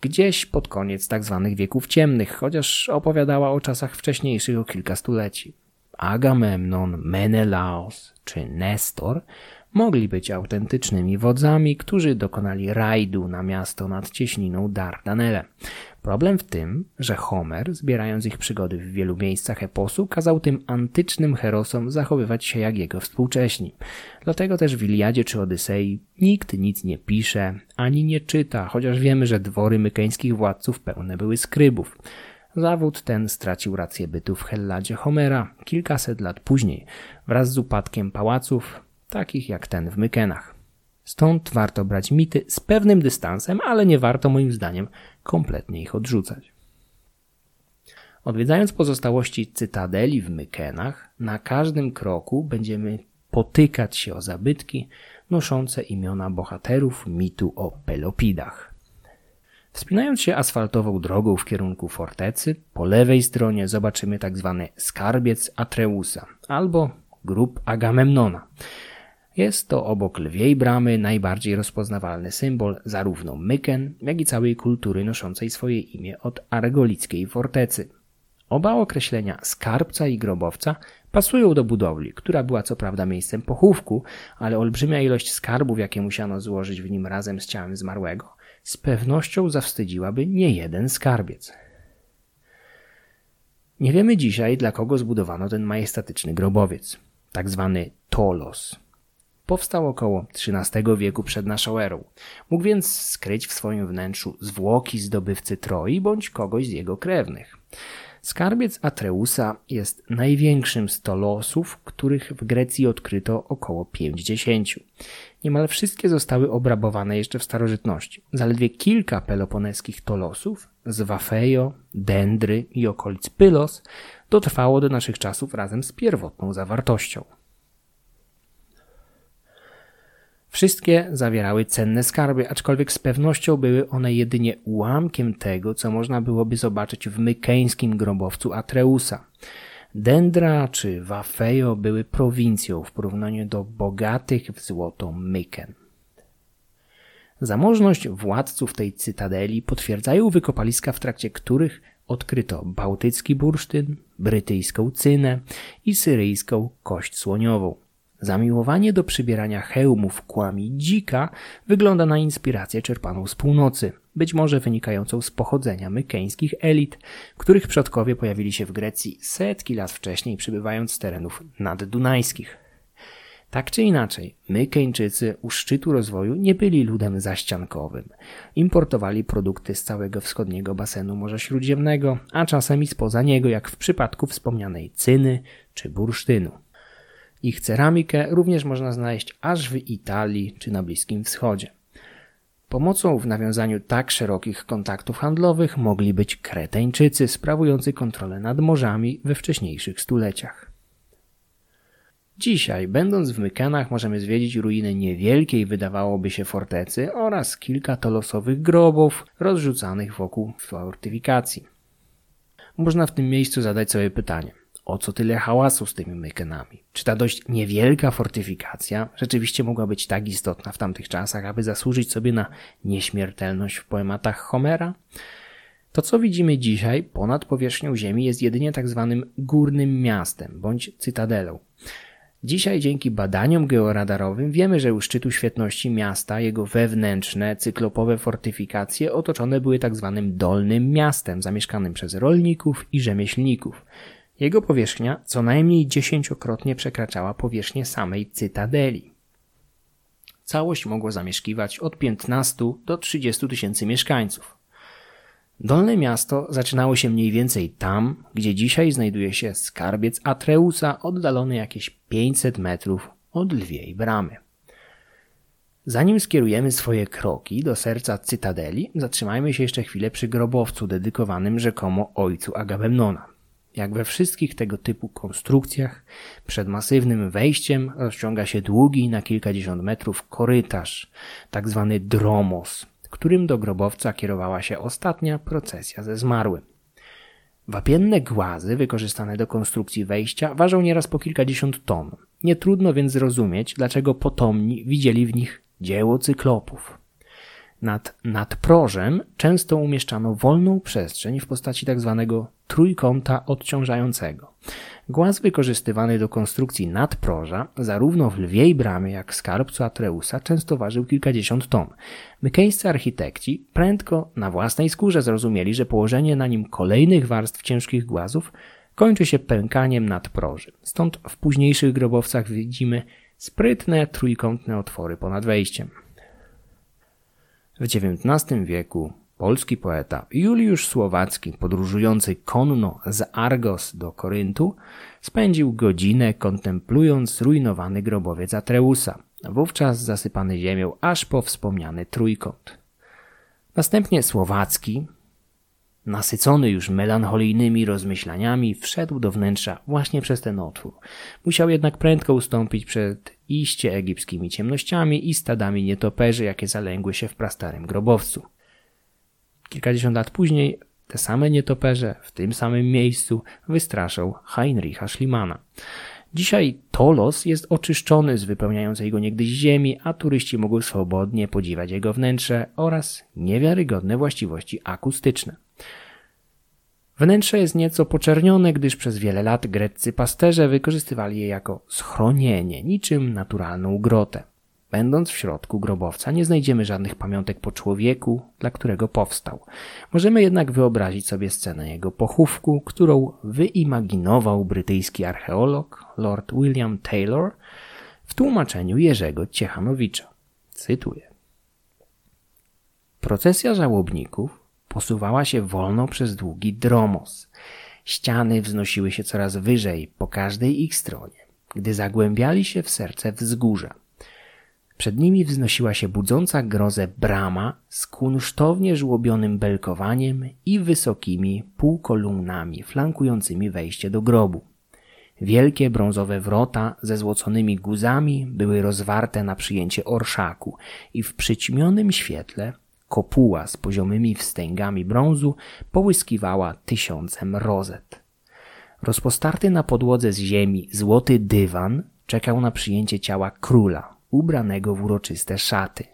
gdzieś pod koniec tzw. Tak wieków ciemnych, chociaż opowiadała o czasach wcześniejszych o kilka stuleci. Agamemnon, Menelaos czy Nestor mogli być autentycznymi wodzami, którzy dokonali rajdu na miasto nad cieśniną Dardanelle. Problem w tym, że Homer, zbierając ich przygody w wielu miejscach eposu, kazał tym antycznym herosom zachowywać się jak jego współcześni. Dlatego też w Iliadzie czy Odysei nikt nic nie pisze, ani nie czyta, chociaż wiemy, że dwory mykeńskich władców pełne były skrybów. Zawód ten stracił rację bytu w Helladzie Homera kilkaset lat później, wraz z upadkiem pałaców, takich jak ten w Mykenach. Stąd warto brać mity z pewnym dystansem, ale nie warto moim zdaniem kompletnie ich odrzucać. Odwiedzając pozostałości cytadeli w Mykenach, na każdym kroku będziemy potykać się o zabytki noszące imiona bohaterów mitu o Pelopidach. Wspinając się asfaltową drogą w kierunku fortecy, po lewej stronie zobaczymy tzw. Tak skarbiec Atreusa albo grób Agamemnona. Jest to obok lwiej bramy najbardziej rozpoznawalny symbol zarówno Myken, jak i całej kultury noszącej swoje imię od argolickiej fortecy. Oba określenia skarbca i grobowca pasują do budowli, która była co prawda miejscem pochówku, ale olbrzymia ilość skarbów, jakie musiano złożyć w nim razem z ciałem zmarłego, z pewnością zawstydziłaby nie jeden skarbiec. Nie wiemy dzisiaj, dla kogo zbudowano ten majestatyczny grobowiec, tak zwany Tolos. Powstał około XIII wieku przed naszą erą. Mógł więc skryć w swoim wnętrzu zwłoki zdobywcy Troi bądź kogoś z jego krewnych. Skarbiec Atreusa jest największym z tolosów, których w Grecji odkryto około 50. Niemal wszystkie zostały obrabowane jeszcze w starożytności. Zaledwie kilka peloponeskich tolosów z Wafejo, Dendry i okolic Pylos dotrwało do naszych czasów razem z pierwotną zawartością. Wszystkie zawierały cenne skarby, aczkolwiek z pewnością były one jedynie ułamkiem tego, co można byłoby zobaczyć w mykeńskim grobowcu Atreusa. Dendra czy Wafejo były prowincją w porównaniu do bogatych w złoto Myken. Zamożność władców tej cytadeli potwierdzają wykopaliska, w trakcie których odkryto bałtycki bursztyn, brytyjską cynę i syryjską kość słoniową. Zamiłowanie do przybierania hełmów kłami dzika wygląda na inspirację czerpaną z północy, być może wynikającą z pochodzenia mykeńskich elit, których przodkowie pojawili się w Grecji setki lat wcześniej, przybywając z terenów naddunajskich. Tak czy inaczej, Mykeńczycy u szczytu rozwoju nie byli ludem zaściankowym. Importowali produkty z całego wschodniego basenu Morza Śródziemnego, a czasem i spoza niego, jak w przypadku wspomnianej cyny czy bursztynu. Ich ceramikę również można znaleźć aż w Italii czy na Bliskim Wschodzie. Pomocą w nawiązaniu tak szerokich kontaktów handlowych mogli być Kreteńczycy sprawujący kontrolę nad morzami we wcześniejszych stuleciach. Dzisiaj, będąc w Mykenach, możemy zwiedzić ruiny niewielkiej, wydawałoby się, fortecy oraz kilka tolosowych grobów rozrzucanych wokół fortyfikacji. Można w tym miejscu zadać sobie pytanie, o co tyle hałasu z tymi mykenami? Czy ta dość niewielka fortyfikacja rzeczywiście mogła być tak istotna w tamtych czasach, aby zasłużyć sobie na nieśmiertelność w poematach Homera? To, co widzimy dzisiaj ponad powierzchnią Ziemi, jest jedynie tak zwanym górnym miastem bądź cytadelą. Dzisiaj dzięki badaniom georadarowym wiemy, że u szczytu świetności miasta jego wewnętrzne, cyklopowe fortyfikacje otoczone były tak zwanym dolnym miastem, zamieszkanym przez rolników i rzemieślników. Jego powierzchnia co najmniej dziesięciokrotnie przekraczała powierzchnię samej cytadeli. Całość mogło zamieszkiwać od 15 do 30 tysięcy mieszkańców. Dolne miasto zaczynało się mniej więcej tam, gdzie dzisiaj znajduje się skarbiec Atreusa, oddalony jakieś 500 metrów od lwiej bramy. Zanim skierujemy swoje kroki do serca Cytadeli, zatrzymajmy się jeszcze chwilę przy grobowcu dedykowanym rzekomo ojcu Agamemnona. Jak we wszystkich tego typu konstrukcjach, przed masywnym wejściem rozciąga się długi na kilkadziesiąt metrów korytarz, tak zwany dromos, którym do grobowca kierowała się ostatnia procesja ze zmarłym. Wapienne głazy wykorzystane do konstrukcji wejścia ważą nieraz po kilkadziesiąt ton. Nie trudno więc zrozumieć, dlaczego potomni widzieli w nich dzieło cyklopów. Nad nadprożem często umieszczano wolną przestrzeń w postaci tzw. Trójkąta odciążającego. Głaz wykorzystywany do konstrukcji nadproża, zarówno w lwiej bramie jak skarbcu Atreusa, często ważył kilkadziesiąt ton. Mykeńscy architekci prędko na własnej skórze zrozumieli, że położenie na nim kolejnych warstw ciężkich głazów kończy się pękaniem nadproży. Stąd w późniejszych grobowcach widzimy sprytne trójkątne otwory ponad wejściem. W XIX wieku polski poeta Juliusz Słowacki, podróżujący konno z Argos do Koryntu, spędził godzinę kontemplując zrujnowany grobowiec Atreusa, wówczas zasypany ziemią aż po wspomniany trójkąt. Następnie Słowacki, nasycony już melancholijnymi rozmyślaniami, wszedł do wnętrza właśnie przez ten otwór. Musiał jednak prędko ustąpić przed iście egipskimi ciemnościami i stadami nietoperzy, jakie zalęgły się w prastarym grobowcu. Kilkadziesiąt lat później te same nietoperze w tym samym miejscu wystraszał Heinricha Schlimana. Dzisiaj Tolos jest oczyszczony z wypełniającej go niegdyś ziemi, a turyści mogą swobodnie podziwiać jego wnętrze oraz niewiarygodne właściwości akustyczne. Wnętrze jest nieco poczernione, gdyż przez wiele lat greccy pasterze wykorzystywali je jako schronienie, niczym naturalną grotę. Będąc w środku grobowca nie znajdziemy żadnych pamiątek po człowieku, dla którego powstał. Możemy jednak wyobrazić sobie scenę jego pochówku, którą wyimaginował brytyjski archeolog Lord William Taylor w tłumaczeniu Jerzego Ciechanowicza. Cytuję. Procesja żałobników posuwała się wolno przez długi dromos. Ściany wznosiły się coraz wyżej po każdej ich stronie, gdy zagłębiali się w serce wzgórza. Przed nimi wznosiła się budząca grozę brama z kunsztownie żłobionym belkowaniem i wysokimi półkolumnami flankującymi wejście do grobu. Wielkie brązowe wrota ze złoconymi guzami były rozwarte na przyjęcie orszaku i w przyćmionym świetle kopuła z poziomymi wstęgami brązu połyskiwała tysiącem rozet. Rozpostarty na podłodze z ziemi złoty dywan czekał na przyjęcie ciała króla, ubranego w uroczyste szaty,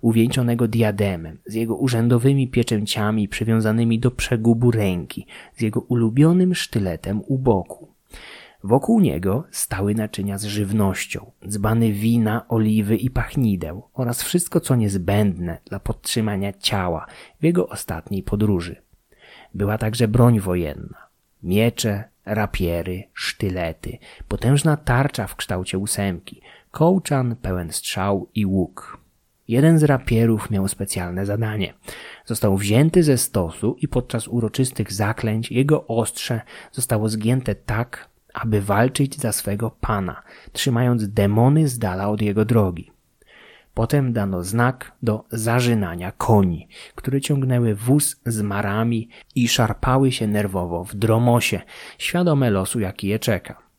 uwieńczonego diademem, z jego urzędowymi pieczęciami przywiązanymi do przegubu ręki, z jego ulubionym sztyletem u boku. Wokół niego stały naczynia z żywnością, dzbany wina, oliwy i pachnideł oraz wszystko co niezbędne dla podtrzymania ciała w jego ostatniej podróży. Była także broń wojenna. Miecze, rapiery, sztylety, potężna tarcza w kształcie ósemki, kołczan pełen strzał i łuk. Jeden z rapierów miał specjalne zadanie. Został wzięty ze stosu i podczas uroczystych zaklęć jego ostrze zostało zgięte tak, aby walczyć za swego pana, trzymając demony z dala od jego drogi. Potem dano znak do zażynania koni, które ciągnęły wóz z marami i szarpały się nerwowo w dromosie, świadome losu, jaki je czeka.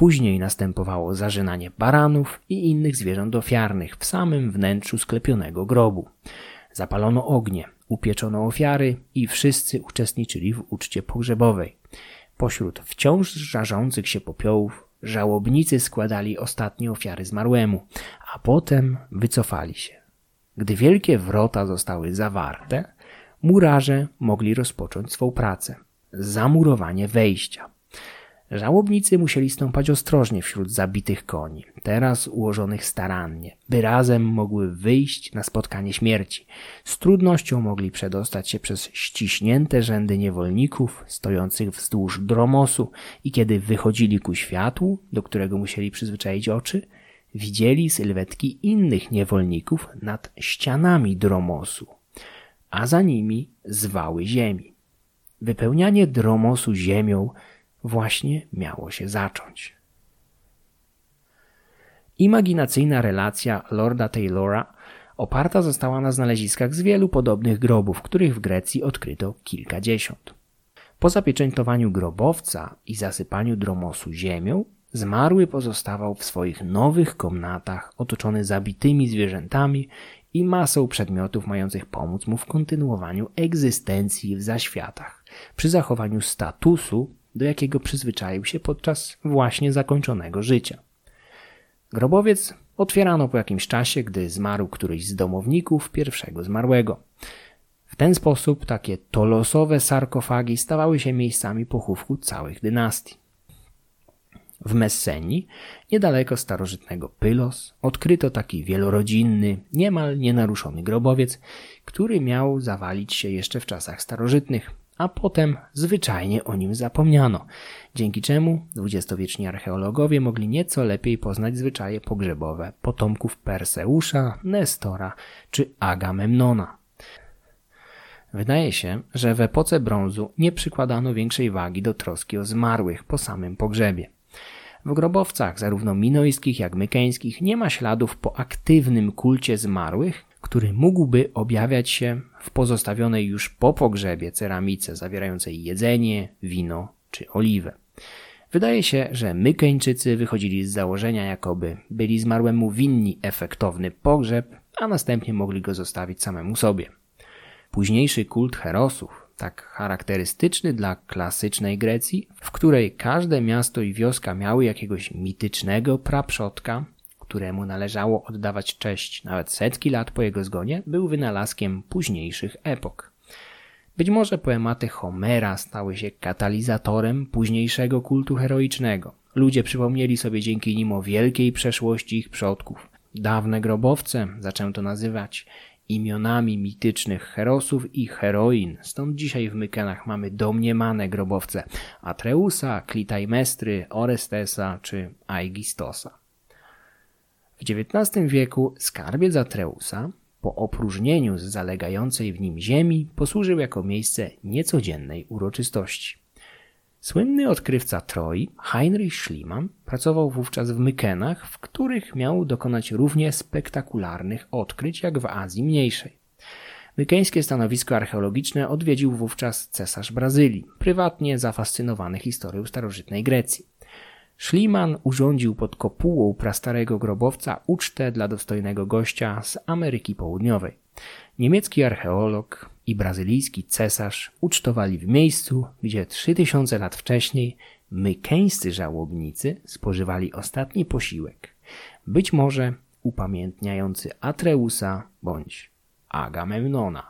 Później następowało zażynanie baranów i innych zwierząt ofiarnych w samym wnętrzu sklepionego grobu. Zapalono ognie, upieczono ofiary i wszyscy uczestniczyli w uczcie pogrzebowej. Pośród wciąż żarzących się popiołów żałobnicy składali ostatnie ofiary zmarłemu, a potem wycofali się. Gdy wielkie wrota zostały zawarte, murarze mogli rozpocząć swą pracę zamurowanie wejścia. Żałobnicy musieli stąpać ostrożnie wśród zabitych koni, teraz ułożonych starannie, by razem mogły wyjść na spotkanie śmierci. Z trudnością mogli przedostać się przez ściśnięte rzędy niewolników stojących wzdłuż dromosu i kiedy wychodzili ku światłu, do którego musieli przyzwyczaić oczy, widzieli sylwetki innych niewolników nad ścianami dromosu, a za nimi zwały ziemi. Wypełnianie dromosu ziemią właśnie miało się zacząć. Imaginacyjna relacja Lorda Taylora oparta została na znaleziskach z wielu podobnych grobów, których w Grecji odkryto kilkadziesiąt. Po zapieczętowaniu grobowca i zasypaniu dromosu ziemią, zmarły pozostawał w swoich nowych komnatach otoczony zabitymi zwierzętami i masą przedmiotów mających pomóc mu w kontynuowaniu egzystencji w zaświatach, przy zachowaniu statusu, do jakiego przyzwyczaił się podczas właśnie zakończonego życia. Grobowiec otwierano po jakimś czasie, gdy zmarł któryś z domowników pierwszego zmarłego. W ten sposób takie tolosowe sarkofagi stawały się miejscami pochówku całych dynastii. W Messenii, niedaleko starożytnego Pylos, odkryto taki wielorodzinny, niemal nienaruszony grobowiec, który miał zawalić się jeszcze w czasach starożytnych, a potem zwyczajnie o nim zapomniano, dzięki czemu dwudziestowieczni archeologowie mogli nieco lepiej poznać zwyczaje pogrzebowe potomków Perseusza, Nestora czy Agamemnona. Wydaje się, że w epoce brązu nie przykładano większej wagi do troski o zmarłych po samym pogrzebie. W grobowcach, zarówno minojskich jak mykeńskich, nie ma śladów po aktywnym kulcie zmarłych, który mógłby objawiać się w pozostawionej już po pogrzebie ceramice zawierającej jedzenie, wino czy oliwę. Wydaje się, że Mykeńczycy wychodzili z założenia, jakoby byli zmarłemu winni efektowny pogrzeb, a następnie mogli go zostawić samemu sobie. Późniejszy kult herosów, tak charakterystyczny dla klasycznej Grecji, w której każde miasto i wioska miały jakiegoś mitycznego praprzodka, któremu należało oddawać cześć nawet setki lat po jego zgonie, był wynalazkiem późniejszych epok. Być może poematy Homera stały się katalizatorem późniejszego kultu heroicznego. Ludzie przypomnieli sobie dzięki nim o wielkiej przeszłości ich przodków. Dawne grobowce zaczęto nazywać imionami mitycznych herosów i heroin. Stąd dzisiaj w Mykenach mamy domniemane grobowce Atreusa, Klitaimestry, Orestesa czy Aigistosa. W XIX wieku skarbiec Atreusa po opróżnieniu z zalegającej w nim ziemi posłużył jako miejsce niecodziennej uroczystości. Słynny odkrywca Troi, Heinrich Schliemann, pracował wówczas w Mykenach, w których miał dokonać równie spektakularnych odkryć jak w Azji Mniejszej. Mykeńskie stanowisko archeologiczne odwiedził wówczas cesarz Brazylii, prywatnie zafascynowany historią starożytnej Grecji. Schliemann urządził pod kopułą prastarego grobowca ucztę dla dostojnego gościa z Ameryki Południowej. Niemiecki archeolog i brazylijski cesarz ucztowali w miejscu, gdzie trzy tysiące lat wcześniej mykeńscy żałobnicy spożywali ostatni posiłek, być może upamiętniający Atreusa bądź Agamemnona.